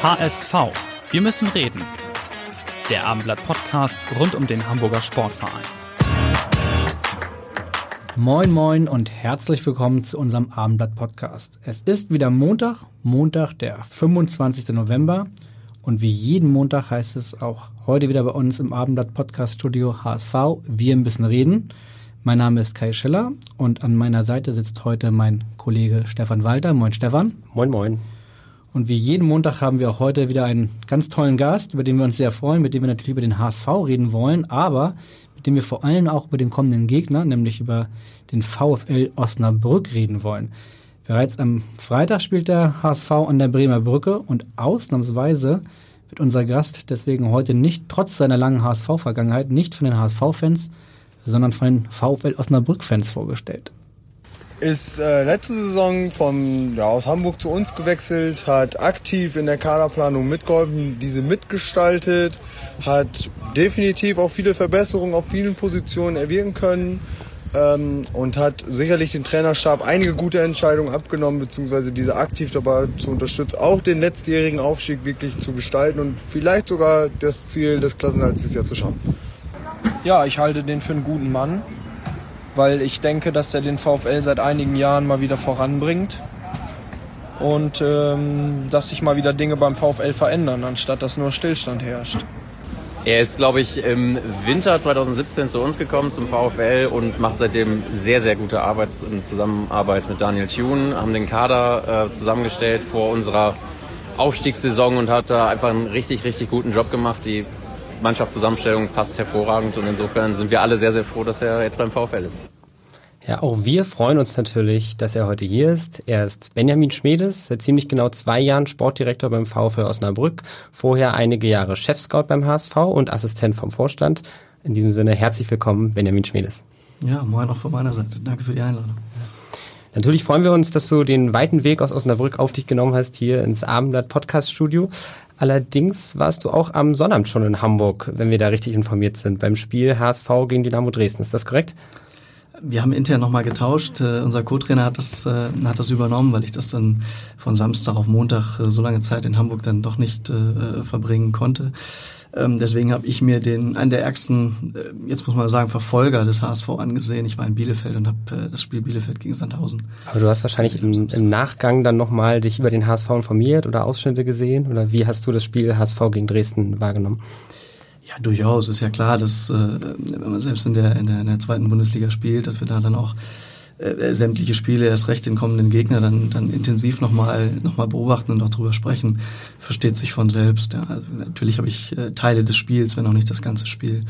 HSV. Wir müssen reden. Der Abendblatt-Podcast rund um den Hamburger Sportverein. Moin Moin und herzlich willkommen zu unserem Abendblatt-Podcast. Es ist wieder Montag, Montag, der 25. November. Und wie jeden Montag heißt es auch heute wieder bei uns im Abendblatt-Podcast-Studio HSV. Wir müssen reden. Mein Name ist Kai Schiller und an meiner Seite sitzt heute mein Kollege Stefan Walter. Moin Stefan. Moin Moin. Und wie jeden Montag haben wir auch heute wieder einen ganz tollen Gast, über den wir uns sehr freuen, mit dem wir natürlich über den HSV reden wollen, aber mit dem wir vor allem auch über den kommenden Gegner, nämlich über den VfL Osnabrück reden wollen. Bereits am Freitag spielt der HSV an der Bremer Brücke und ausnahmsweise wird unser Gast deswegen heute nicht, trotz seiner langen HSV-Vergangenheit, nicht von den HSV-Fans, sondern von den VfL Osnabrück-Fans vorgestellt ist äh, letzte Saison von, ja, aus Hamburg zu uns gewechselt, hat aktiv in der Kaderplanung mitgeholfen, diese mitgestaltet, hat definitiv auch viele Verbesserungen auf vielen Positionen erwirken können ähm, und hat sicherlich den Trainerstab einige gute Entscheidungen abgenommen, beziehungsweise diese aktiv dabei zu unterstützen, auch den letztjährigen Aufstieg wirklich zu gestalten und vielleicht sogar das Ziel des Klassenhalts dieses Jahr zu schaffen. Ja, ich halte den für einen guten Mann weil ich denke, dass er den VfL seit einigen Jahren mal wieder voranbringt und ähm, dass sich mal wieder Dinge beim VfL verändern, anstatt dass nur Stillstand herrscht. Er ist, glaube ich, im Winter 2017 zu uns gekommen, zum VfL und macht seitdem sehr, sehr gute Arbeit in Zusammenarbeit mit Daniel Thune, haben den Kader äh, zusammengestellt vor unserer Aufstiegssaison und hat da einfach einen richtig, richtig guten Job gemacht. Die Mannschaftszusammenstellung passt hervorragend und insofern sind wir alle sehr, sehr froh, dass er jetzt beim VfL ist. Ja, auch wir freuen uns natürlich, dass er heute hier ist. Er ist Benjamin Schmedes, seit ziemlich genau zwei Jahren Sportdirektor beim VfL Osnabrück, vorher einige Jahre Chefscout beim HSV und Assistent vom Vorstand. In diesem Sinne herzlich willkommen, Benjamin Schmedes. Ja, moin auch von meiner Seite. Danke für die Einladung. Natürlich freuen wir uns, dass du den weiten Weg aus Osnabrück auf dich genommen hast, hier ins Abendblatt Podcast Studio. Allerdings warst du auch am Sonnabend schon in Hamburg, wenn wir da richtig informiert sind, beim Spiel HSV gegen Dynamo Dresden. Ist das korrekt? Wir haben intern nochmal getauscht. Uh, unser Co-Trainer hat das, uh, hat das übernommen, weil ich das dann von Samstag auf Montag uh, so lange Zeit in Hamburg dann doch nicht verbringen konnte. Ähm, deswegen habe ich mir den einen der ärgsten, äh, jetzt muss man sagen, Verfolger des HSV angesehen. Ich war in Bielefeld und habe äh, das Spiel Bielefeld gegen Sandhausen. Aber du hast wahrscheinlich im, im Nachgang dann nochmal dich über den HSV informiert oder Ausschnitte gesehen? Oder wie hast du das Spiel HSV gegen Dresden wahrgenommen? Ja, durchaus. Ist ja klar, dass äh, wenn man selbst in der, in der, in der zweiten Bundesliga spielt, dass wir da dann auch äh, äh, sämtliche Spiele, erst recht den kommenden Gegner, dann, dann intensiv nochmal noch mal beobachten und auch drüber sprechen, versteht sich von selbst. Ja. Also natürlich habe ich äh, Teile des Spiels, wenn auch nicht das ganze Spiel,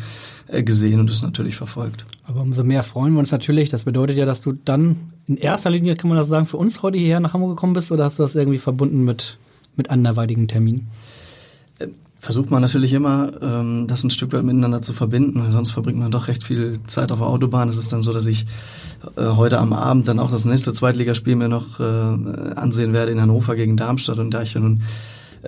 äh, gesehen und es natürlich verfolgt. Aber umso mehr freuen wir uns natürlich. Das bedeutet ja, dass du dann in erster Linie, kann man das sagen, für uns heute hierher nach Hamburg gekommen bist oder hast du das irgendwie verbunden mit, mit anderweitigen Terminen? Versucht man natürlich immer, ähm, das ein Stück weit miteinander zu verbinden, weil sonst verbringt man doch recht viel Zeit auf der Autobahn. Es ist dann so, dass ich äh, heute am Abend dann auch das nächste Zweitligaspiel mir noch äh, ansehen werde in Hannover gegen Darmstadt und da ich ja nun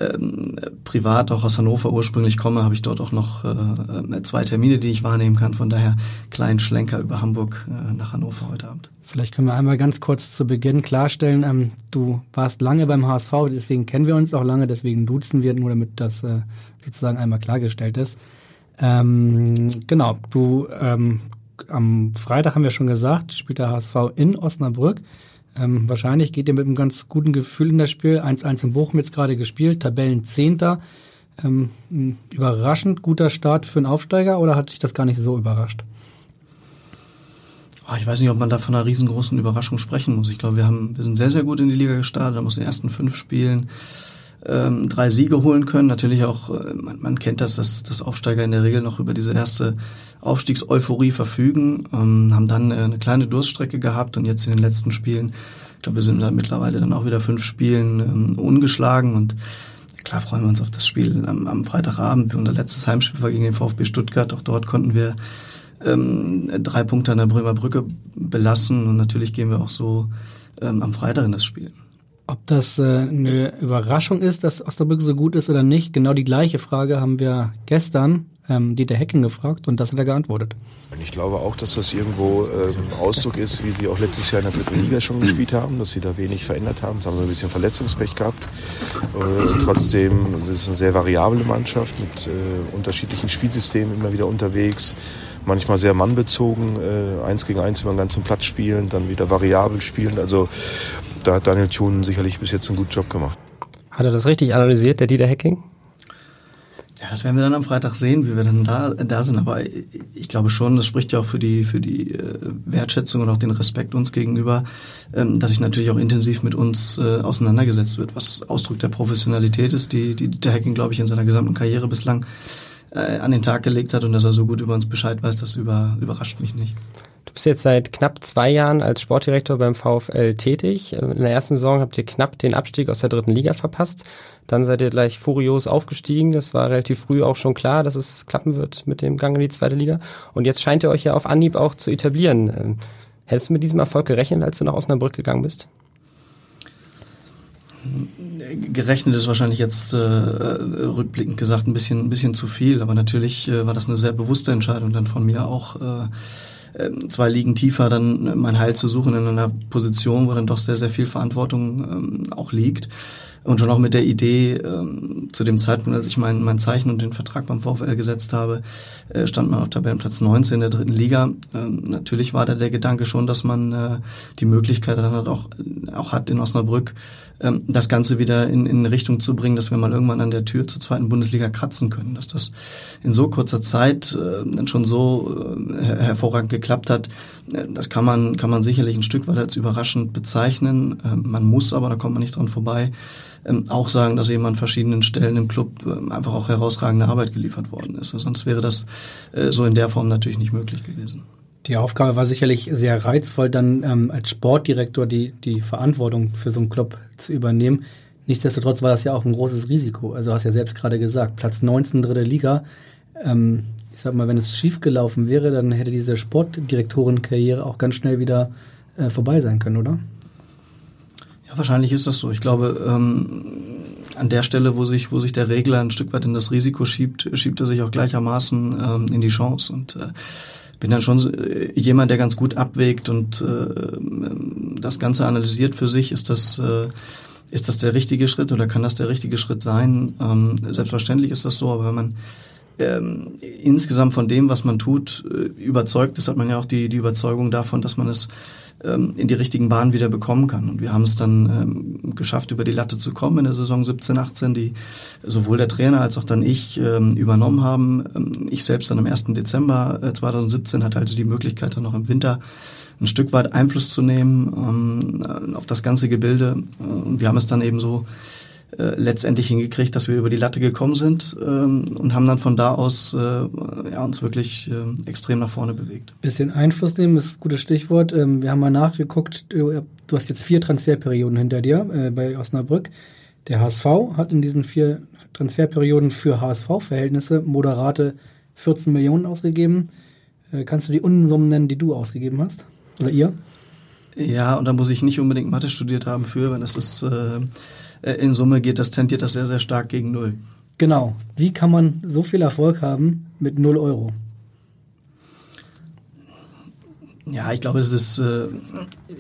ähm, privat auch aus Hannover ursprünglich komme, habe ich dort auch noch äh, zwei Termine, die ich wahrnehmen kann. Von daher kleinen Schlenker über Hamburg äh, nach Hannover heute Abend. Vielleicht können wir einmal ganz kurz zu Beginn klarstellen, ähm, du warst lange beim HSV, deswegen kennen wir uns auch lange, deswegen duzen wir, nur damit das äh, sozusagen einmal klargestellt ist. Ähm, genau, du ähm, am Freitag haben wir schon gesagt, spielt der HSV in Osnabrück. Ähm, wahrscheinlich geht ihr mit einem ganz guten Gefühl in das Spiel. 1-1 in Bochum jetzt gerade gespielt, Tabellenzehnter. Ähm, überraschend guter Start für einen Aufsteiger oder hat sich das gar nicht so überrascht? Ah, ich weiß nicht, ob man da von einer riesengroßen Überraschung sprechen muss. Ich glaube, wir haben, wir sind sehr, sehr gut in die Liga gestartet, haben aus den ersten fünf Spielen ähm, drei Siege holen können. Natürlich auch, äh, man, man kennt das, dass, dass Aufsteiger in der Regel noch über diese erste Aufstiegseuphorie verfügen, ähm, haben dann äh, eine kleine Durststrecke gehabt und jetzt in den letzten Spielen, ich glaube, wir sind da mittlerweile dann auch wieder fünf Spielen ähm, ungeschlagen und klar freuen wir uns auf das Spiel am, am Freitagabend. Unser letztes Heimspiel war gegen den VfB Stuttgart. Auch dort konnten wir ähm, drei Punkte an der Bremer Brücke belassen und natürlich gehen wir auch so ähm, am Freitag in das Spiel. Ob das äh, eine Überraschung ist, dass Osnabrück so gut ist oder nicht, genau die gleiche Frage haben wir gestern ähm, Dieter Hecken gefragt und das hat er geantwortet. Ich glaube auch, dass das irgendwo ähm, Ausdruck ist, wie sie auch letztes Jahr in der dritten Liga schon gespielt haben, dass sie da wenig verändert haben. Da haben sie ein bisschen Verletzungspech gehabt. Äh, trotzdem es ist es eine sehr variable Mannschaft mit äh, unterschiedlichen Spielsystemen immer wieder unterwegs manchmal sehr mannbezogen, äh, eins gegen eins über den ganzen Platz spielen, dann wieder variabel spielen. Also da hat Daniel Thun sicherlich bis jetzt einen guten Job gemacht. Hat er das richtig analysiert, der Dieter Hacking? Ja, das werden wir dann am Freitag sehen, wie wir dann da, da sind. Aber ich glaube schon, das spricht ja auch für die, für die äh, Wertschätzung und auch den Respekt uns gegenüber, ähm, dass sich natürlich auch intensiv mit uns äh, auseinandergesetzt wird, was Ausdruck der Professionalität ist, die, die der Hacking, glaube ich, in seiner gesamten Karriere bislang äh, an den Tag gelegt hat und dass er so gut über uns Bescheid weiß, das über, überrascht mich nicht. Du bist jetzt seit knapp zwei Jahren als Sportdirektor beim VfL tätig. In der ersten Saison habt ihr knapp den Abstieg aus der dritten Liga verpasst. Dann seid ihr gleich furios aufgestiegen. Das war relativ früh auch schon klar, dass es klappen wird mit dem Gang in die zweite Liga. Und jetzt scheint ihr euch ja auf Anhieb auch zu etablieren. Ähm, hättest du mit diesem Erfolg gerechnet, als du nach Osnabrück gegangen bist? Gerechnet ist wahrscheinlich jetzt äh, rückblickend gesagt ein bisschen, ein bisschen zu viel, aber natürlich äh, war das eine sehr bewusste Entscheidung dann von mir auch. Äh, zwei Ligen tiefer dann mein Heil zu suchen in einer Position, wo dann doch sehr, sehr viel Verantwortung ähm, auch liegt. Und schon auch mit der Idee, ähm, zu dem Zeitpunkt, als ich mein, mein Zeichen und den Vertrag beim VfL gesetzt habe, äh, stand man auf Tabellenplatz 19 in der dritten Liga. Ähm, natürlich war da der Gedanke schon, dass man äh, die Möglichkeit dann halt auch, auch hat, in Osnabrück ähm, das Ganze wieder in, in Richtung zu bringen, dass wir mal irgendwann an der Tür zur zweiten Bundesliga kratzen können. Dass das in so kurzer Zeit äh, dann schon so äh, hervorragend geklappt hat, äh, das kann man, kann man sicherlich ein Stück weit als überraschend bezeichnen. Äh, man muss aber, da kommt man nicht dran vorbei, ähm, auch sagen, dass eben an verschiedenen Stellen im Club ähm, einfach auch herausragende Arbeit geliefert worden ist. Sonst wäre das äh, so in der Form natürlich nicht möglich gewesen. Die Aufgabe war sicherlich sehr reizvoll, dann ähm, als Sportdirektor die, die Verantwortung für so einen Club zu übernehmen. Nichtsdestotrotz war das ja auch ein großes Risiko. Also hast ja selbst gerade gesagt, Platz 19 dritte Liga. Ähm, ich sag mal, wenn es schief gelaufen wäre, dann hätte diese Sportdirektorenkarriere auch ganz schnell wieder äh, vorbei sein können, oder? Ja, wahrscheinlich ist das so. Ich glaube, ähm, an der Stelle, wo sich, wo sich der Regler ein Stück weit in das Risiko schiebt, schiebt er sich auch gleichermaßen ähm, in die Chance. Und äh, bin dann schon äh, jemand, der ganz gut abwägt und äh, das Ganze analysiert für sich. Ist das, äh, ist das der richtige Schritt oder kann das der richtige Schritt sein? Ähm, selbstverständlich ist das so, aber wenn man ähm, insgesamt von dem, was man tut, äh, überzeugt ist, hat man ja auch die, die Überzeugung davon, dass man es ähm, in die richtigen Bahnen wieder bekommen kann. Und wir haben es dann ähm, geschafft, über die Latte zu kommen in der Saison 17, 18, die sowohl der Trainer als auch dann ich ähm, übernommen haben. Ähm, ich selbst dann am 1. Dezember äh, 2017 hatte also die Möglichkeit, dann noch im Winter ein Stück weit Einfluss zu nehmen ähm, auf das ganze Gebilde. Äh, und wir haben es dann eben so äh, letztendlich hingekriegt, dass wir über die Latte gekommen sind ähm, und haben dann von da aus äh, ja, uns wirklich äh, extrem nach vorne bewegt. Bisschen Einfluss nehmen ist ein gutes Stichwort. Ähm, wir haben mal nachgeguckt, du, du, hast jetzt vier Transferperioden hinter dir äh, bei Osnabrück. Der HSV hat in diesen vier Transferperioden für HSV-Verhältnisse moderate 14 Millionen ausgegeben. Äh, kannst du die Unsummen nennen, die du ausgegeben hast? Oder ihr? Ja, und da muss ich nicht unbedingt Mathe studiert haben für, wenn das ist äh, in Summe geht das, tendiert das sehr, sehr stark gegen Null. Genau. Wie kann man so viel Erfolg haben mit null Euro? Ja, ich glaube, es ist äh,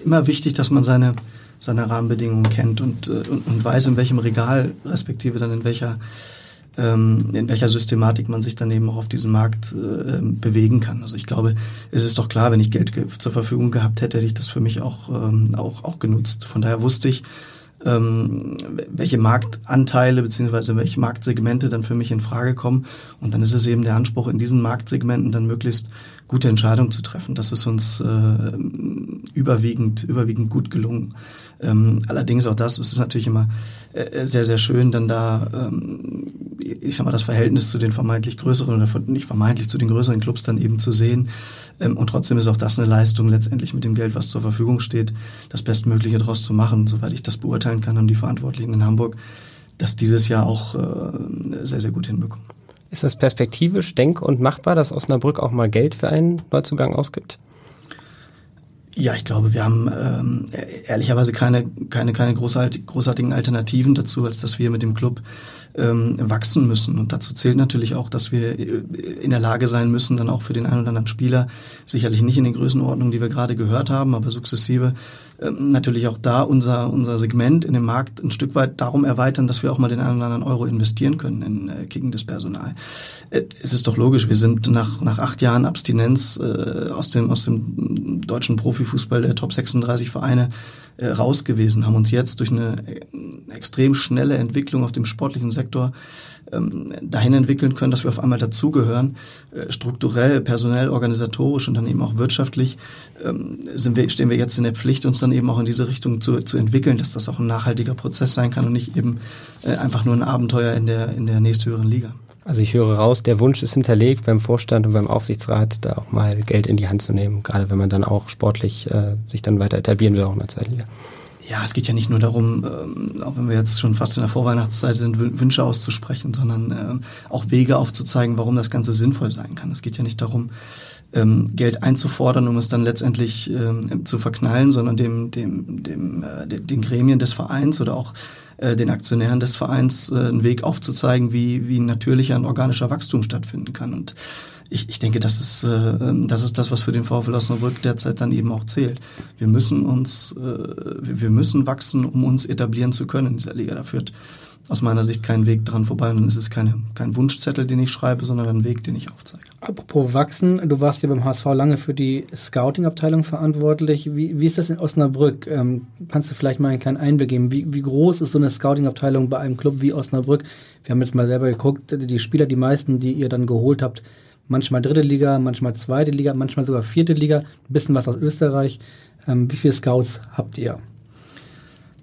immer wichtig, dass man seine, seine Rahmenbedingungen kennt und, äh, und, und, weiß, in welchem Regal, respektive dann in welcher, ähm, in welcher Systematik man sich dann eben auch auf diesem Markt äh, bewegen kann. Also ich glaube, es ist doch klar, wenn ich Geld zur Verfügung gehabt hätte, hätte ich das für mich auch, ähm, auch, auch genutzt. Von daher wusste ich, ähm, welche Marktanteile beziehungsweise welche Marktsegmente dann für mich in Frage kommen. Und dann ist es eben der Anspruch, in diesen Marktsegmenten dann möglichst gute Entscheidungen zu treffen. Das ist uns äh, überwiegend, überwiegend gut gelungen. Ähm, allerdings auch das, ist natürlich immer äh, sehr, sehr schön, dann da, ähm, ich sag mal, das Verhältnis zu den vermeintlich größeren oder nicht vermeintlich zu den größeren Clubs dann eben zu sehen. Ähm, und trotzdem ist auch das eine Leistung, letztendlich mit dem Geld, was zur Verfügung steht, das Bestmögliche daraus zu machen. Soweit ich das beurteilen kann, haben die Verantwortlichen in Hamburg das dieses Jahr auch äh, sehr, sehr gut hinbekommen. Ist das perspektivisch denk- und machbar, dass Osnabrück auch mal Geld für einen Neuzugang ausgibt? Ja, ich glaube, wir haben ähm, ehrlicherweise keine, keine, keine großartigen Alternativen dazu, als dass wir mit dem Club ähm, wachsen müssen. Und dazu zählt natürlich auch, dass wir äh, in der Lage sein müssen, dann auch für den einen oder anderen Spieler, sicherlich nicht in den Größenordnungen, die wir gerade gehört haben, aber sukzessive ähm, natürlich auch da unser, unser Segment in dem Markt ein Stück weit darum erweitern, dass wir auch mal den einen oder anderen Euro investieren können in äh, kickendes Personal. Äh, es ist doch logisch, wir sind nach, nach acht Jahren Abstinenz äh, aus, dem, aus dem deutschen Profifußball der Top 36 Vereine äh, raus gewesen, haben uns jetzt durch eine äh, extrem schnelle Entwicklung auf dem sportlichen Sektor ähm, dahin entwickeln können, dass wir auf einmal dazugehören, äh, strukturell, personell, organisatorisch und dann eben auch wirtschaftlich, ähm, sind wir, stehen wir jetzt in der Pflicht, uns dann eben auch in diese Richtung zu, zu entwickeln, dass das auch ein nachhaltiger Prozess sein kann und nicht eben äh, einfach nur ein Abenteuer in der, in der nächsthöheren Liga. Also ich höre raus, der Wunsch ist hinterlegt beim Vorstand und beim Aufsichtsrat, da auch mal Geld in die Hand zu nehmen, gerade wenn man dann auch sportlich äh, sich dann weiter etablieren will, auch in der zweiten Liga. Ja, es geht ja nicht nur darum, ähm, auch wenn wir jetzt schon fast in der Vorweihnachtszeit sind, Wünsche auszusprechen, sondern ähm, auch Wege aufzuzeigen, warum das Ganze sinnvoll sein kann. Es geht ja nicht darum, ähm, Geld einzufordern, um es dann letztendlich ähm, zu verknallen, sondern dem, dem, dem, äh, den Gremien des Vereins oder auch äh, den Aktionären des Vereins äh, einen Weg aufzuzeigen, wie, wie natürlicher und organischer Wachstum stattfinden kann. Und ich, ich denke, das ist, äh, ähm, das ist das, was für den VfL Osnabrück derzeit dann eben auch zählt. Wir müssen uns, äh, wir müssen wachsen, um uns etablieren zu können in dieser Liga. Da führt aus meiner Sicht kein Weg dran vorbei. Und dann ist es keine, kein Wunschzettel, den ich schreibe, sondern ein Weg, den ich aufzeige. Apropos Wachsen, du warst ja beim HSV lange für die Scouting-Abteilung verantwortlich. Wie, wie ist das in Osnabrück? Ähm, kannst du vielleicht mal einen kleinen Einblick geben? Wie, wie groß ist so eine Scouting-Abteilung bei einem Club wie Osnabrück? Wir haben jetzt mal selber geguckt, die Spieler, die meisten, die ihr dann geholt habt, manchmal dritte Liga, manchmal zweite Liga, manchmal sogar vierte Liga, ein bisschen was aus Österreich. Ähm, wie viele Scouts habt ihr?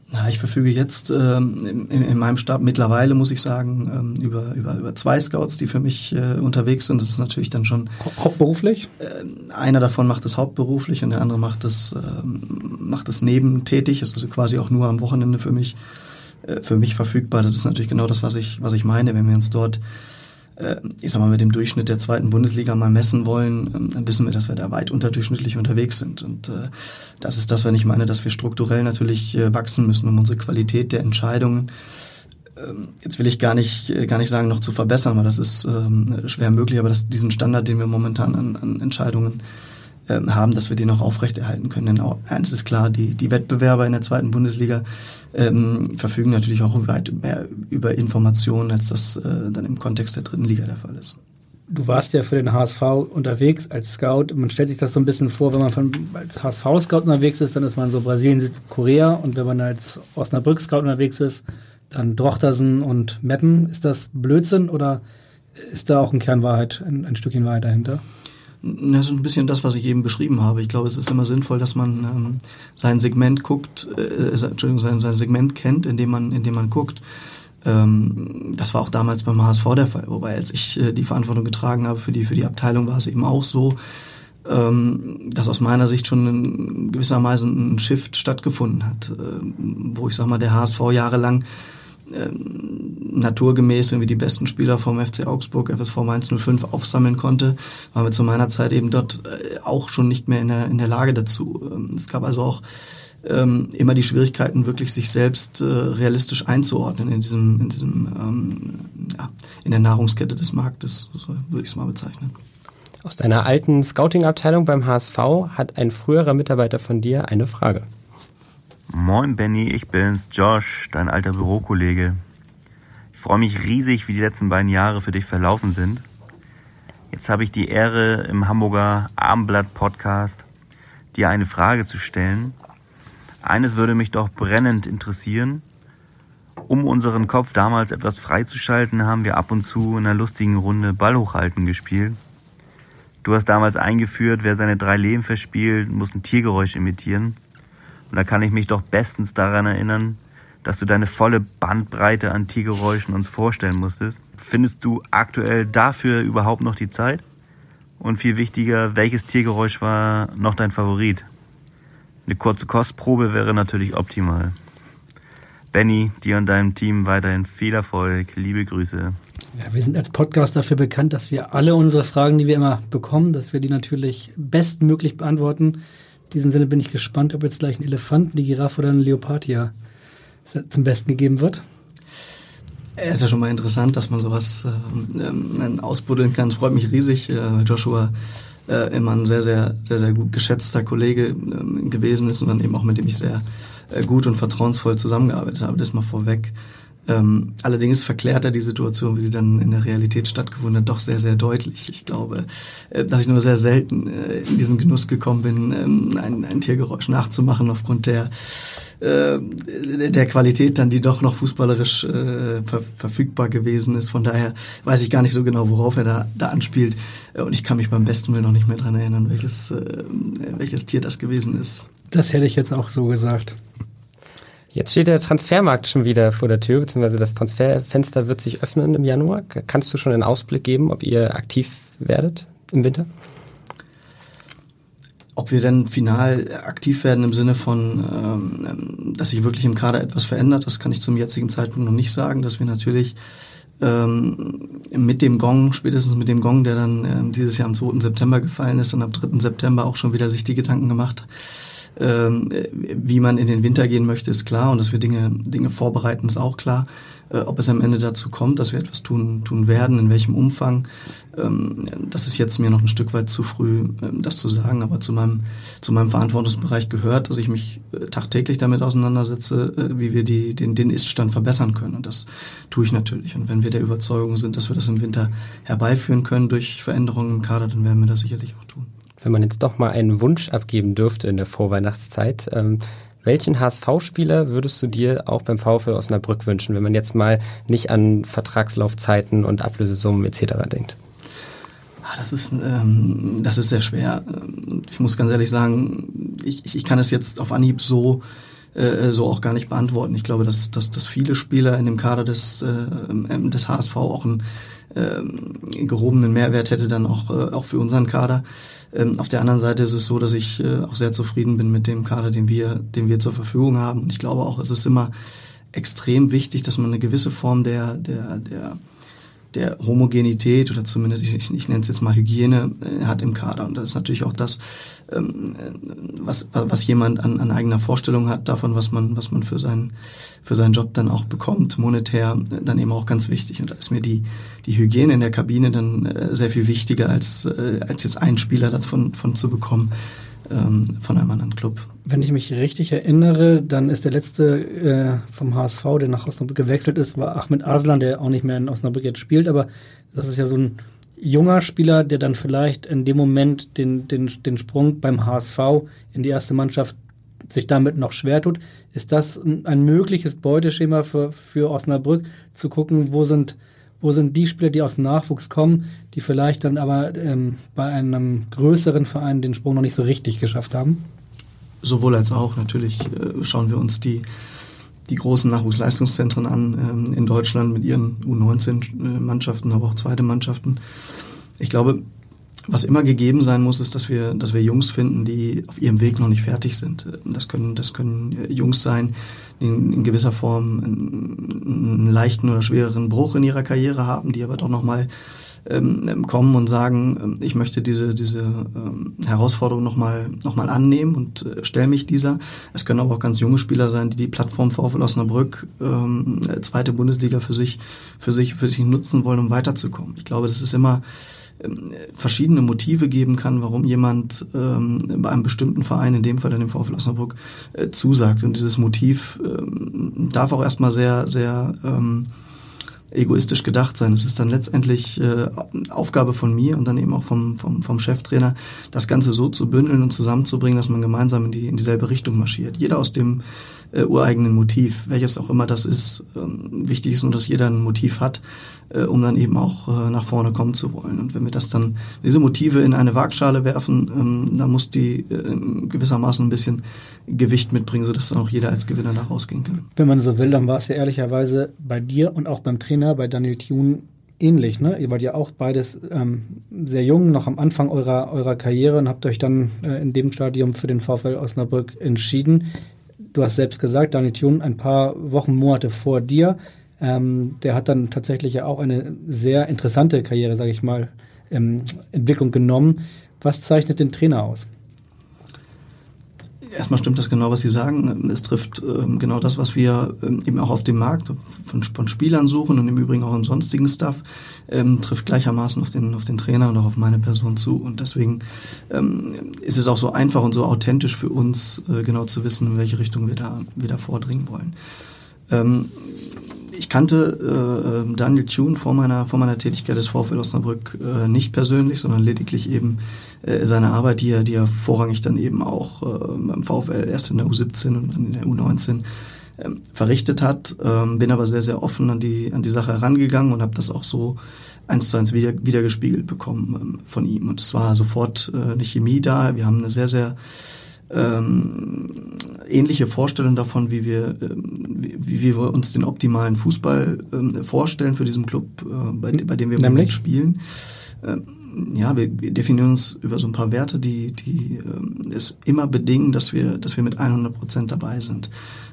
Na, ich verfüge jetzt ähm, in, in, meinem Stab mittlerweile, muss ich sagen, ähm, über, über, über zwei Scouts, die für mich äh, unterwegs sind. Das ist natürlich dann schon. Hauptberuflich? Äh, einer davon macht es hauptberuflich und der andere macht es, äh, macht es nebentätig, ist also quasi auch nur am Wochenende für mich, äh, für mich verfügbar. Das ist natürlich genau das, was ich, was ich meine, wenn wir uns dort ich sag mal, mit dem Durchschnitt der zweiten Bundesliga mal messen wollen, ähm, dann wissen wir, dass wir da weit unterdurchschnittlich unterwegs sind. Und äh, das ist das, wenn ich meine, dass wir strukturell natürlich äh, wachsen müssen, um unsere Qualität der Entscheidungen ähm, jetzt will ich gar nicht, gar nicht sagen, noch zu verbessern, weil das ist ähm, schwer möglich, aber das, diesen Standard, den wir momentan an, an Entscheidungen ähm, haben, dass wir den auch aufrechterhalten können. Denn auch, eins ist klar, die, die Wettbewerber in der zweiten Bundesliga ähm, verfügen natürlich auch weit mehr über Informationen, als das äh, dann im Kontext der dritten Liga der Fall ist. Du warst ja für den HSV unterwegs als Scout. Man stellt sich das so ein bisschen vor, wenn man von, als HSV-Scout unterwegs ist, dann ist man so Brasilien, Südkorea. Und wenn man als Osnabrück-Scout unterwegs ist, dann Drochtersen und Meppen. Ist das Blödsinn oder ist da auch ein Kernwahrheit, ein, ein Stückchen Wahrheit dahinter? Das ist ein bisschen das, was ich eben beschrieben habe. Ich glaube, es ist immer sinnvoll, dass man ähm, sein Segment guckt, äh, Entschuldigung, sein, sein Segment kennt, indem man, indem man guckt. Ähm, das war auch damals beim HSV der Fall. Wobei, als ich äh, die Verantwortung getragen habe für die, für die Abteilung, war es eben auch so, ähm, dass aus meiner Sicht schon ein, gewissermaßen ein Shift stattgefunden hat, äh, wo ich sag mal, der HSV jahrelang naturgemäß irgendwie die besten Spieler vom FC Augsburg, FSV Mainz 05 aufsammeln konnte, waren wir zu meiner Zeit eben dort äh, auch schon nicht mehr in der, in der Lage dazu. Ähm, es gab also auch ähm, immer die Schwierigkeiten, wirklich sich selbst äh, realistisch einzuordnen in diesem, in diesem, ähm, ja, in der Nahrungskette des Marktes, so würde ich es mal bezeichnen. Aus deiner alten Scouting-Abteilung beim HSV hat ein früherer Mitarbeiter von dir eine Frage. Moin Benny, ich bin's, Josh, dein alter Bürokollege. Ich freue mich riesig, wie die letzten beiden Jahre für dich verlaufen sind. Jetzt habe ich die Ehre, im Hamburger Abendblatt Podcast dir eine Frage zu stellen. Eines würde mich doch brennend interessieren. Um unseren Kopf damals etwas freizuschalten, haben wir ab und zu in einer lustigen Runde Ball hochhalten gespielt. Du hast damals eingeführt, wer seine drei Leben verspielt, muss ein Tiergeräusch imitieren. Und da kann ich mich doch bestens daran erinnern, dass du deine volle Bandbreite an Tiergeräuschen uns vorstellen musstest. Findest du aktuell dafür überhaupt noch die Zeit? Und viel wichtiger, welches Tiergeräusch war noch dein Favorit? Eine kurze Kostprobe wäre natürlich optimal. Benny, dir und deinem Team weiterhin viel Erfolg. Liebe Grüße. Ja, wir sind als Podcast dafür bekannt, dass wir alle unsere Fragen, die wir immer bekommen, dass wir die natürlich bestmöglich beantworten. In diesem Sinne bin ich gespannt, ob jetzt gleich ein Elefanten, die Giraffe oder ein Leopard hier zum Besten gegeben wird. Es ist ja schon mal interessant, dass man sowas ähm, ausbuddeln kann. Es freut mich riesig. Äh, Joshua äh, immer ein sehr, sehr, sehr, sehr gut geschätzter Kollege ähm, gewesen ist und dann eben auch mit dem ich sehr äh, gut und vertrauensvoll zusammengearbeitet habe. Das mal vorweg. Ähm, allerdings verklärt er die Situation, wie sie dann in der Realität stattgefunden hat, doch sehr, sehr deutlich. Ich glaube, äh, dass ich nur sehr selten äh, in diesen Genuss gekommen bin, ähm, ein, ein Tiergeräusch nachzumachen aufgrund der äh, der Qualität dann, die doch noch fußballerisch äh, ver verfügbar gewesen ist. Von daher weiß ich gar nicht so genau, worauf er da, da anspielt. Äh, und ich kann mich beim besten Willen noch nicht mehr dran erinnern, welches, äh, welches Tier das gewesen ist. Das hätte ich jetzt auch so gesagt. Jetzt steht der Transfermarkt schon wieder vor der Tür, beziehungsweise das Transferfenster wird sich öffnen im Januar. Kannst du schon einen Ausblick geben, ob ihr aktiv werdet im Winter? Ob wir denn final aktiv werden im Sinne von, ähm, dass sich wirklich im Kader etwas verändert, das kann ich zum jetzigen Zeitpunkt noch nicht sagen, dass wir natürlich ähm, mit dem Gong, spätestens mit dem Gong, der dann ähm, dieses Jahr am 2. September gefallen ist und am 3. September auch schon wieder sich die Gedanken gemacht ähm, wie man in den Winter gehen möchte, ist klar und dass wir Dinge, Dinge vorbereiten, ist auch klar. Äh, ob es am Ende dazu kommt, dass wir etwas tun, tun werden, in welchem Umfang, ähm, das ist jetzt mir noch ein Stück weit zu früh, ähm, das zu sagen, aber zu meinem, zu meinem Verantwortungsbereich gehört, dass ich mich äh, tagtäglich damit auseinandersetze, äh, wie wir die, den, den Iststand verbessern können. Und das tue ich natürlich. Und wenn wir der Überzeugung sind, dass wir das im Winter herbeiführen können durch Veränderungen im Kader, dann werden wir das sicherlich auch tun wenn man jetzt doch mal einen Wunsch abgeben dürfte in der Vorweihnachtszeit, ähm, welchen HSV-Spieler würdest du dir auch beim VfL Osnabrück wünschen, wenn man jetzt mal nicht an Vertragslaufzeiten und Ablösesummen etc. denkt? Ah, das ist, ähm, das ist sehr schwer. Ähm, ich muss ganz ehrlich sagen, ich, ich kann es jetzt auf Anhieb so äh, so auch gar nicht beantworten. Ich glaube, dass, dass, dass viele Spieler in dem Kader des, äh, des HSV auch einen äh, gehobenen Mehrwert hätte dann auch, äh, auch für unseren Kader. Ähm, auf der anderen Seite ist es so, dass ich äh, auch sehr zufrieden bin mit dem Kader, den wir, den wir zur Verfügung haben. Und ich glaube auch, es ist immer extrem wichtig, dass man eine gewisse Form der, der, der der Homogenität oder zumindest, ich, ich, nenne es jetzt mal Hygiene, äh, hat im Kader. Und das ist natürlich auch das, ähm, was, was jemand an, an eigener Vorstellung hat davon, was man, was man für seinen, für seinen Job dann auch bekommt, monetär, dann eben auch ganz wichtig. Und da ist mir die, die Hygiene in der Kabine dann äh, sehr viel wichtiger, als, äh, als jetzt einen Spieler davon von zu bekommen ähm, von einem anderen Club. Wenn ich mich richtig erinnere, dann ist der letzte äh, vom HSV, der nach Osnabrück gewechselt ist, war Ahmed Aslan, der auch nicht mehr in Osnabrück jetzt spielt, aber das ist ja so ein junger Spieler, der dann vielleicht in dem Moment den, den, den Sprung beim HSV in die erste Mannschaft sich damit noch schwer tut. Ist das ein, ein mögliches Beuteschema für, für Osnabrück, zu gucken, wo sind wo sind die Spieler, die aus dem Nachwuchs kommen, die vielleicht dann aber ähm, bei einem größeren Verein den Sprung noch nicht so richtig geschafft haben? Sowohl als auch. Natürlich äh, schauen wir uns die, die großen Nachwuchsleistungszentren an ähm, in Deutschland mit ihren U19-Mannschaften, aber auch zweite Mannschaften. Ich glaube, was immer gegeben sein muss, ist, dass wir, dass wir Jungs finden, die auf ihrem Weg noch nicht fertig sind. Das können, das können Jungs sein, die in, gewisser Form einen, leichten oder schwereren Bruch in ihrer Karriere haben, die aber doch nochmal ähm, kommen und sagen, ähm, ich möchte diese, diese ähm, Herausforderung nochmal noch mal annehmen und äh, stelle mich dieser. Es können aber auch ganz junge Spieler sein, die die Plattform VfL Osnabrück, ähm, zweite Bundesliga für sich, für sich, für sich nutzen wollen, um weiterzukommen. Ich glaube, das ist immer ähm, verschiedene Motive geben kann, warum jemand ähm, bei einem bestimmten Verein, in dem Fall dann dem VfL Osnabrück, äh, zusagt. Und dieses Motiv ähm, darf auch erstmal sehr, sehr ähm, egoistisch gedacht sein. Es ist dann letztendlich äh, Aufgabe von mir und dann eben auch vom, vom, vom Cheftrainer, das Ganze so zu bündeln und zusammenzubringen, dass man gemeinsam in, die, in dieselbe Richtung marschiert. Jeder aus dem äh, ureigenen Motiv, welches auch immer das ist. Ähm, wichtig ist nur, dass jeder ein Motiv hat, äh, um dann eben auch äh, nach vorne kommen zu wollen. Und wenn wir das dann, diese Motive in eine Waagschale werfen, ähm, dann muss die äh, gewissermaßen ein bisschen Gewicht mitbringen, sodass dann auch jeder als Gewinner da rausgehen kann. Wenn man so will, dann war es ja ehrlicherweise bei dir und auch beim Trainer, bei Daniel Thune, ähnlich, ne? Ihr wart ja auch beides ähm, sehr jung, noch am Anfang eurer, eurer Karriere und habt euch dann äh, in dem Stadium für den VfL Osnabrück entschieden du hast selbst gesagt, Daniel Thun ein paar Wochen, Monate vor dir. Ähm, der hat dann tatsächlich ja auch eine sehr interessante Karriere, sage ich mal, ähm, Entwicklung genommen. Was zeichnet den Trainer aus? Erstmal stimmt das genau, was Sie sagen. Es trifft ähm, genau das, was wir ähm, eben auch auf dem Markt von, von, Spielern suchen und im Übrigen auch im sonstigen Stuff, ähm, trifft gleichermaßen auf den, auf den Trainer und auch auf meine Person zu. Und deswegen ähm, ist es auch so einfach und so authentisch für uns, äh, genau zu wissen, in welche Richtung wir da, wir da vordringen wollen. Ich kannte äh, ähm, Daniel Thune vor meiner, vor meiner Tätigkeit des VfL Osnabrück äh, nicht persönlich, sondern lediglich eben äh, seine Arbeit, die er, die er vorrangig dann eben auch äh, beim VfL erst in der U17 und dann in der U19 ähm, verrichtet hat. Ähm, bin aber sehr, sehr offen an die, an die Sache herangegangen und habe das auch so eins zu eins wieder, wieder gespiegelt bekommen ähm, von ihm. Und es war sofort äh, eine Chemie da. Wir haben eine sehr, sehr ähm, ähnliche Vorstellung davon, wie wir, ähm, wie, wie, wir uns den optimalen Fußball ähm, vorstellen für diesen Club, äh, bei, bei, dem wir im Moment spielen. Ähm, ja, wir, wir, definieren uns über so ein paar Werte, die, die ähm, es immer bedingen, dass wir, dass wir mit 100 Prozent dabei sind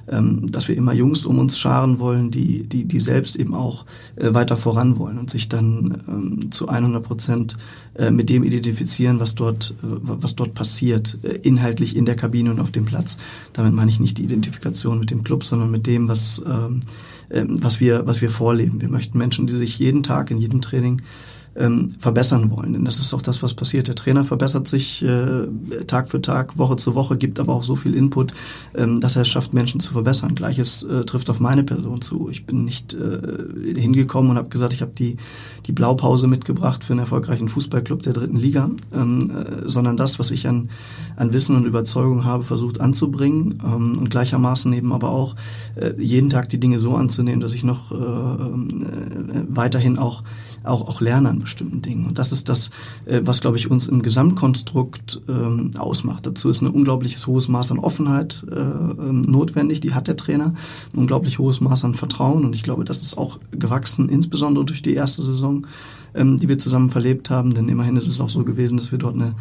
ähm, dass wir immer Jungs um uns scharen wollen, die, die, die selbst eben auch äh, weiter voran wollen und sich dann ähm, zu 100 Prozent äh, mit dem identifizieren, was dort, äh, was dort passiert, äh, inhaltlich in der Kabine und auf dem Platz. Damit meine ich nicht die Identifikation mit dem Club, sondern mit dem, was, ähm, äh, was, wir, was wir vorleben. Wir möchten Menschen, die sich jeden Tag in jedem Training ähm, verbessern wollen. Denn das ist auch das, was passiert. Der Trainer verbessert sich äh, Tag für Tag, Woche zu Woche, gibt aber auch so viel Input, ähm, dass er es schafft, Menschen zu verbessern. Gleiches äh, trifft auf meine Person zu. Ich bin nicht äh, hingekommen und habe gesagt, ich habe die, die Blaupause mitgebracht für einen erfolgreichen Fußballclub der dritten Liga, ähm, äh, sondern das, was ich an, an Wissen und Überzeugung habe, versucht anzubringen ähm, und gleichermaßen eben aber auch äh, jeden Tag die Dinge so anzunehmen, dass ich noch äh, äh, weiterhin auch, auch, auch lerne an bestimmten Dingen. Und das ist das, äh, was, glaube ich, uns im Gesamtkonstrukt ähm, ausmacht. Dazu ist ein unglaubliches hohes Maß an Offenheit äh, ähm, notwendig, die hat der Trainer, ein unglaublich hohes Maß an Vertrauen und ich glaube, das ist auch gewachsen, insbesondere durch die erste Saison, ähm, die wir zusammen verlebt haben, denn immerhin ist es auch so gewesen, dass wir dort eine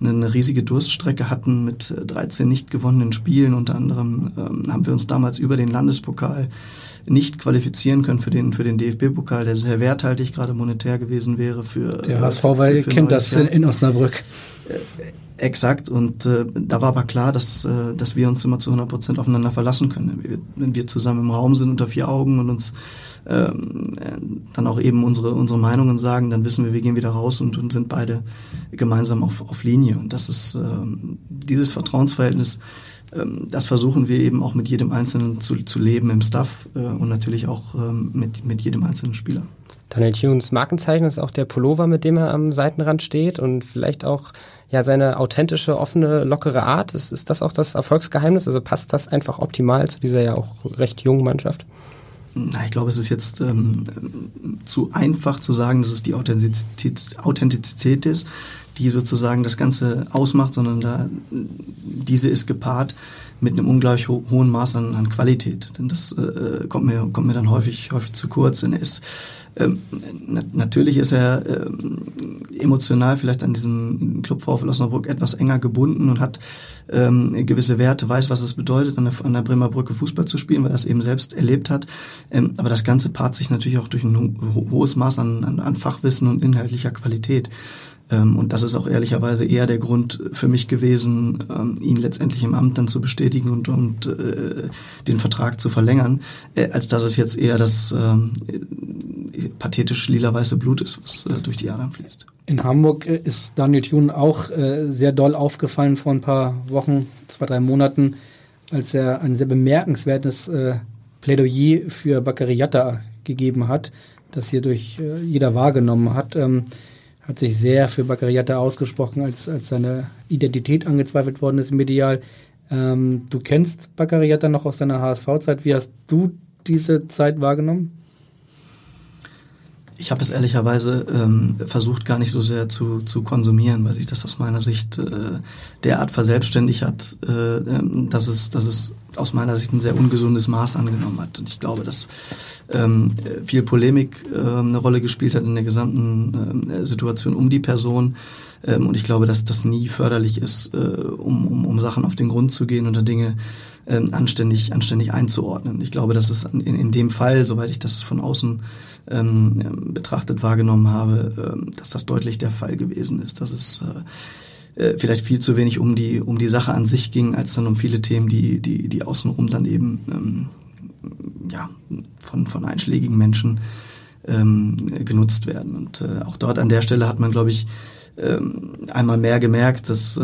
eine riesige Durststrecke hatten mit 13 nicht gewonnenen Spielen. Unter anderem ähm, haben wir uns damals über den Landespokal nicht qualifizieren können für den, für den DFB-Pokal, der sehr werthaltig gerade monetär gewesen wäre für. Der HSV, weil ihr kennt das in, in Osnabrück. Äh, exakt, und äh, da war aber klar, dass, äh, dass wir uns immer zu 100 Prozent aufeinander verlassen können. Wenn wir, wenn wir zusammen im Raum sind unter vier Augen und uns ähm, dann auch eben unsere, unsere Meinungen sagen, dann wissen wir, wir gehen wieder raus und, und sind beide gemeinsam auf, auf Linie. Und das ist ähm, dieses Vertrauensverhältnis, ähm, das versuchen wir eben auch mit jedem Einzelnen zu, zu leben im Staff äh, und natürlich auch mit, mit jedem einzelnen Spieler. Daniel Tunes Markenzeichen ist auch der Pullover, mit dem er am Seitenrand steht und vielleicht auch ja seine authentische, offene, lockere Art. Ist, ist das auch das Erfolgsgeheimnis? Also passt das einfach optimal zu dieser ja auch recht jungen Mannschaft? Na, ich glaube, es ist jetzt ähm, zu einfach zu sagen, dass es die Authentizität, Authentizität ist, die sozusagen das Ganze ausmacht, sondern da diese ist gepaart mit einem ungleich ho hohen Maß an, an Qualität. Denn das äh, kommt mir kommt mir dann häufig häufig zu kurz. Denn ist ähm, na natürlich ist er ähm, emotional vielleicht an diesem Club VfL Osnabrück etwas enger gebunden und hat ähm, gewisse Werte, weiß, was es bedeutet, an der, an der Bremer Brücke Fußball zu spielen, weil er es eben selbst erlebt hat. Ähm, aber das Ganze paart sich natürlich auch durch ein ho hohes Maß an, an, an Fachwissen und inhaltlicher Qualität. Ähm, und das ist auch ehrlicherweise eher der Grund für mich gewesen, ähm, ihn letztendlich im Amt dann zu bestätigen und, und äh, den Vertrag zu verlängern, äh, als dass es jetzt eher das ähm, pathetisch lila-weiße Blut ist, was äh, durch die Adern fließt. In Hamburg äh, ist Daniel Thune auch äh, sehr doll aufgefallen vor ein paar Wochen, zwei, drei Monaten, als er ein sehr bemerkenswertes äh, Plädoyer für Baccariata gegeben hat das hier durch äh, jeder wahrgenommen hat. Ähm, hat sich sehr für Baccariata ausgesprochen, als, als seine Identität angezweifelt worden ist medial. Ähm, du kennst Baccariata noch aus deiner HSV-Zeit. Wie hast du diese Zeit wahrgenommen? Ich habe es ehrlicherweise ähm, versucht, gar nicht so sehr zu, zu konsumieren, weil sich das aus meiner Sicht äh, derart verselbstständigt hat, äh, ähm, dass, es, dass es aus meiner Sicht ein sehr ungesundes Maß angenommen hat. Und ich glaube, dass ähm, viel Polemik äh, eine Rolle gespielt hat in der gesamten äh, Situation um die Person. Ähm, und ich glaube, dass das nie förderlich ist, äh, um, um, um Sachen auf den Grund zu gehen oder Dinge ähm, anständig, anständig einzuordnen. Ich glaube, dass es in, in dem Fall, soweit ich das von außen ähm, betrachtet wahrgenommen habe, ähm, dass das deutlich der Fall gewesen ist, dass es äh, äh, vielleicht viel zu wenig um die um die Sache an sich ging, als dann um viele Themen, die die die außenrum dann eben ähm, ja von von einschlägigen Menschen ähm, genutzt werden. Und äh, auch dort an der Stelle hat man, glaube ich, einmal mehr gemerkt, dass äh,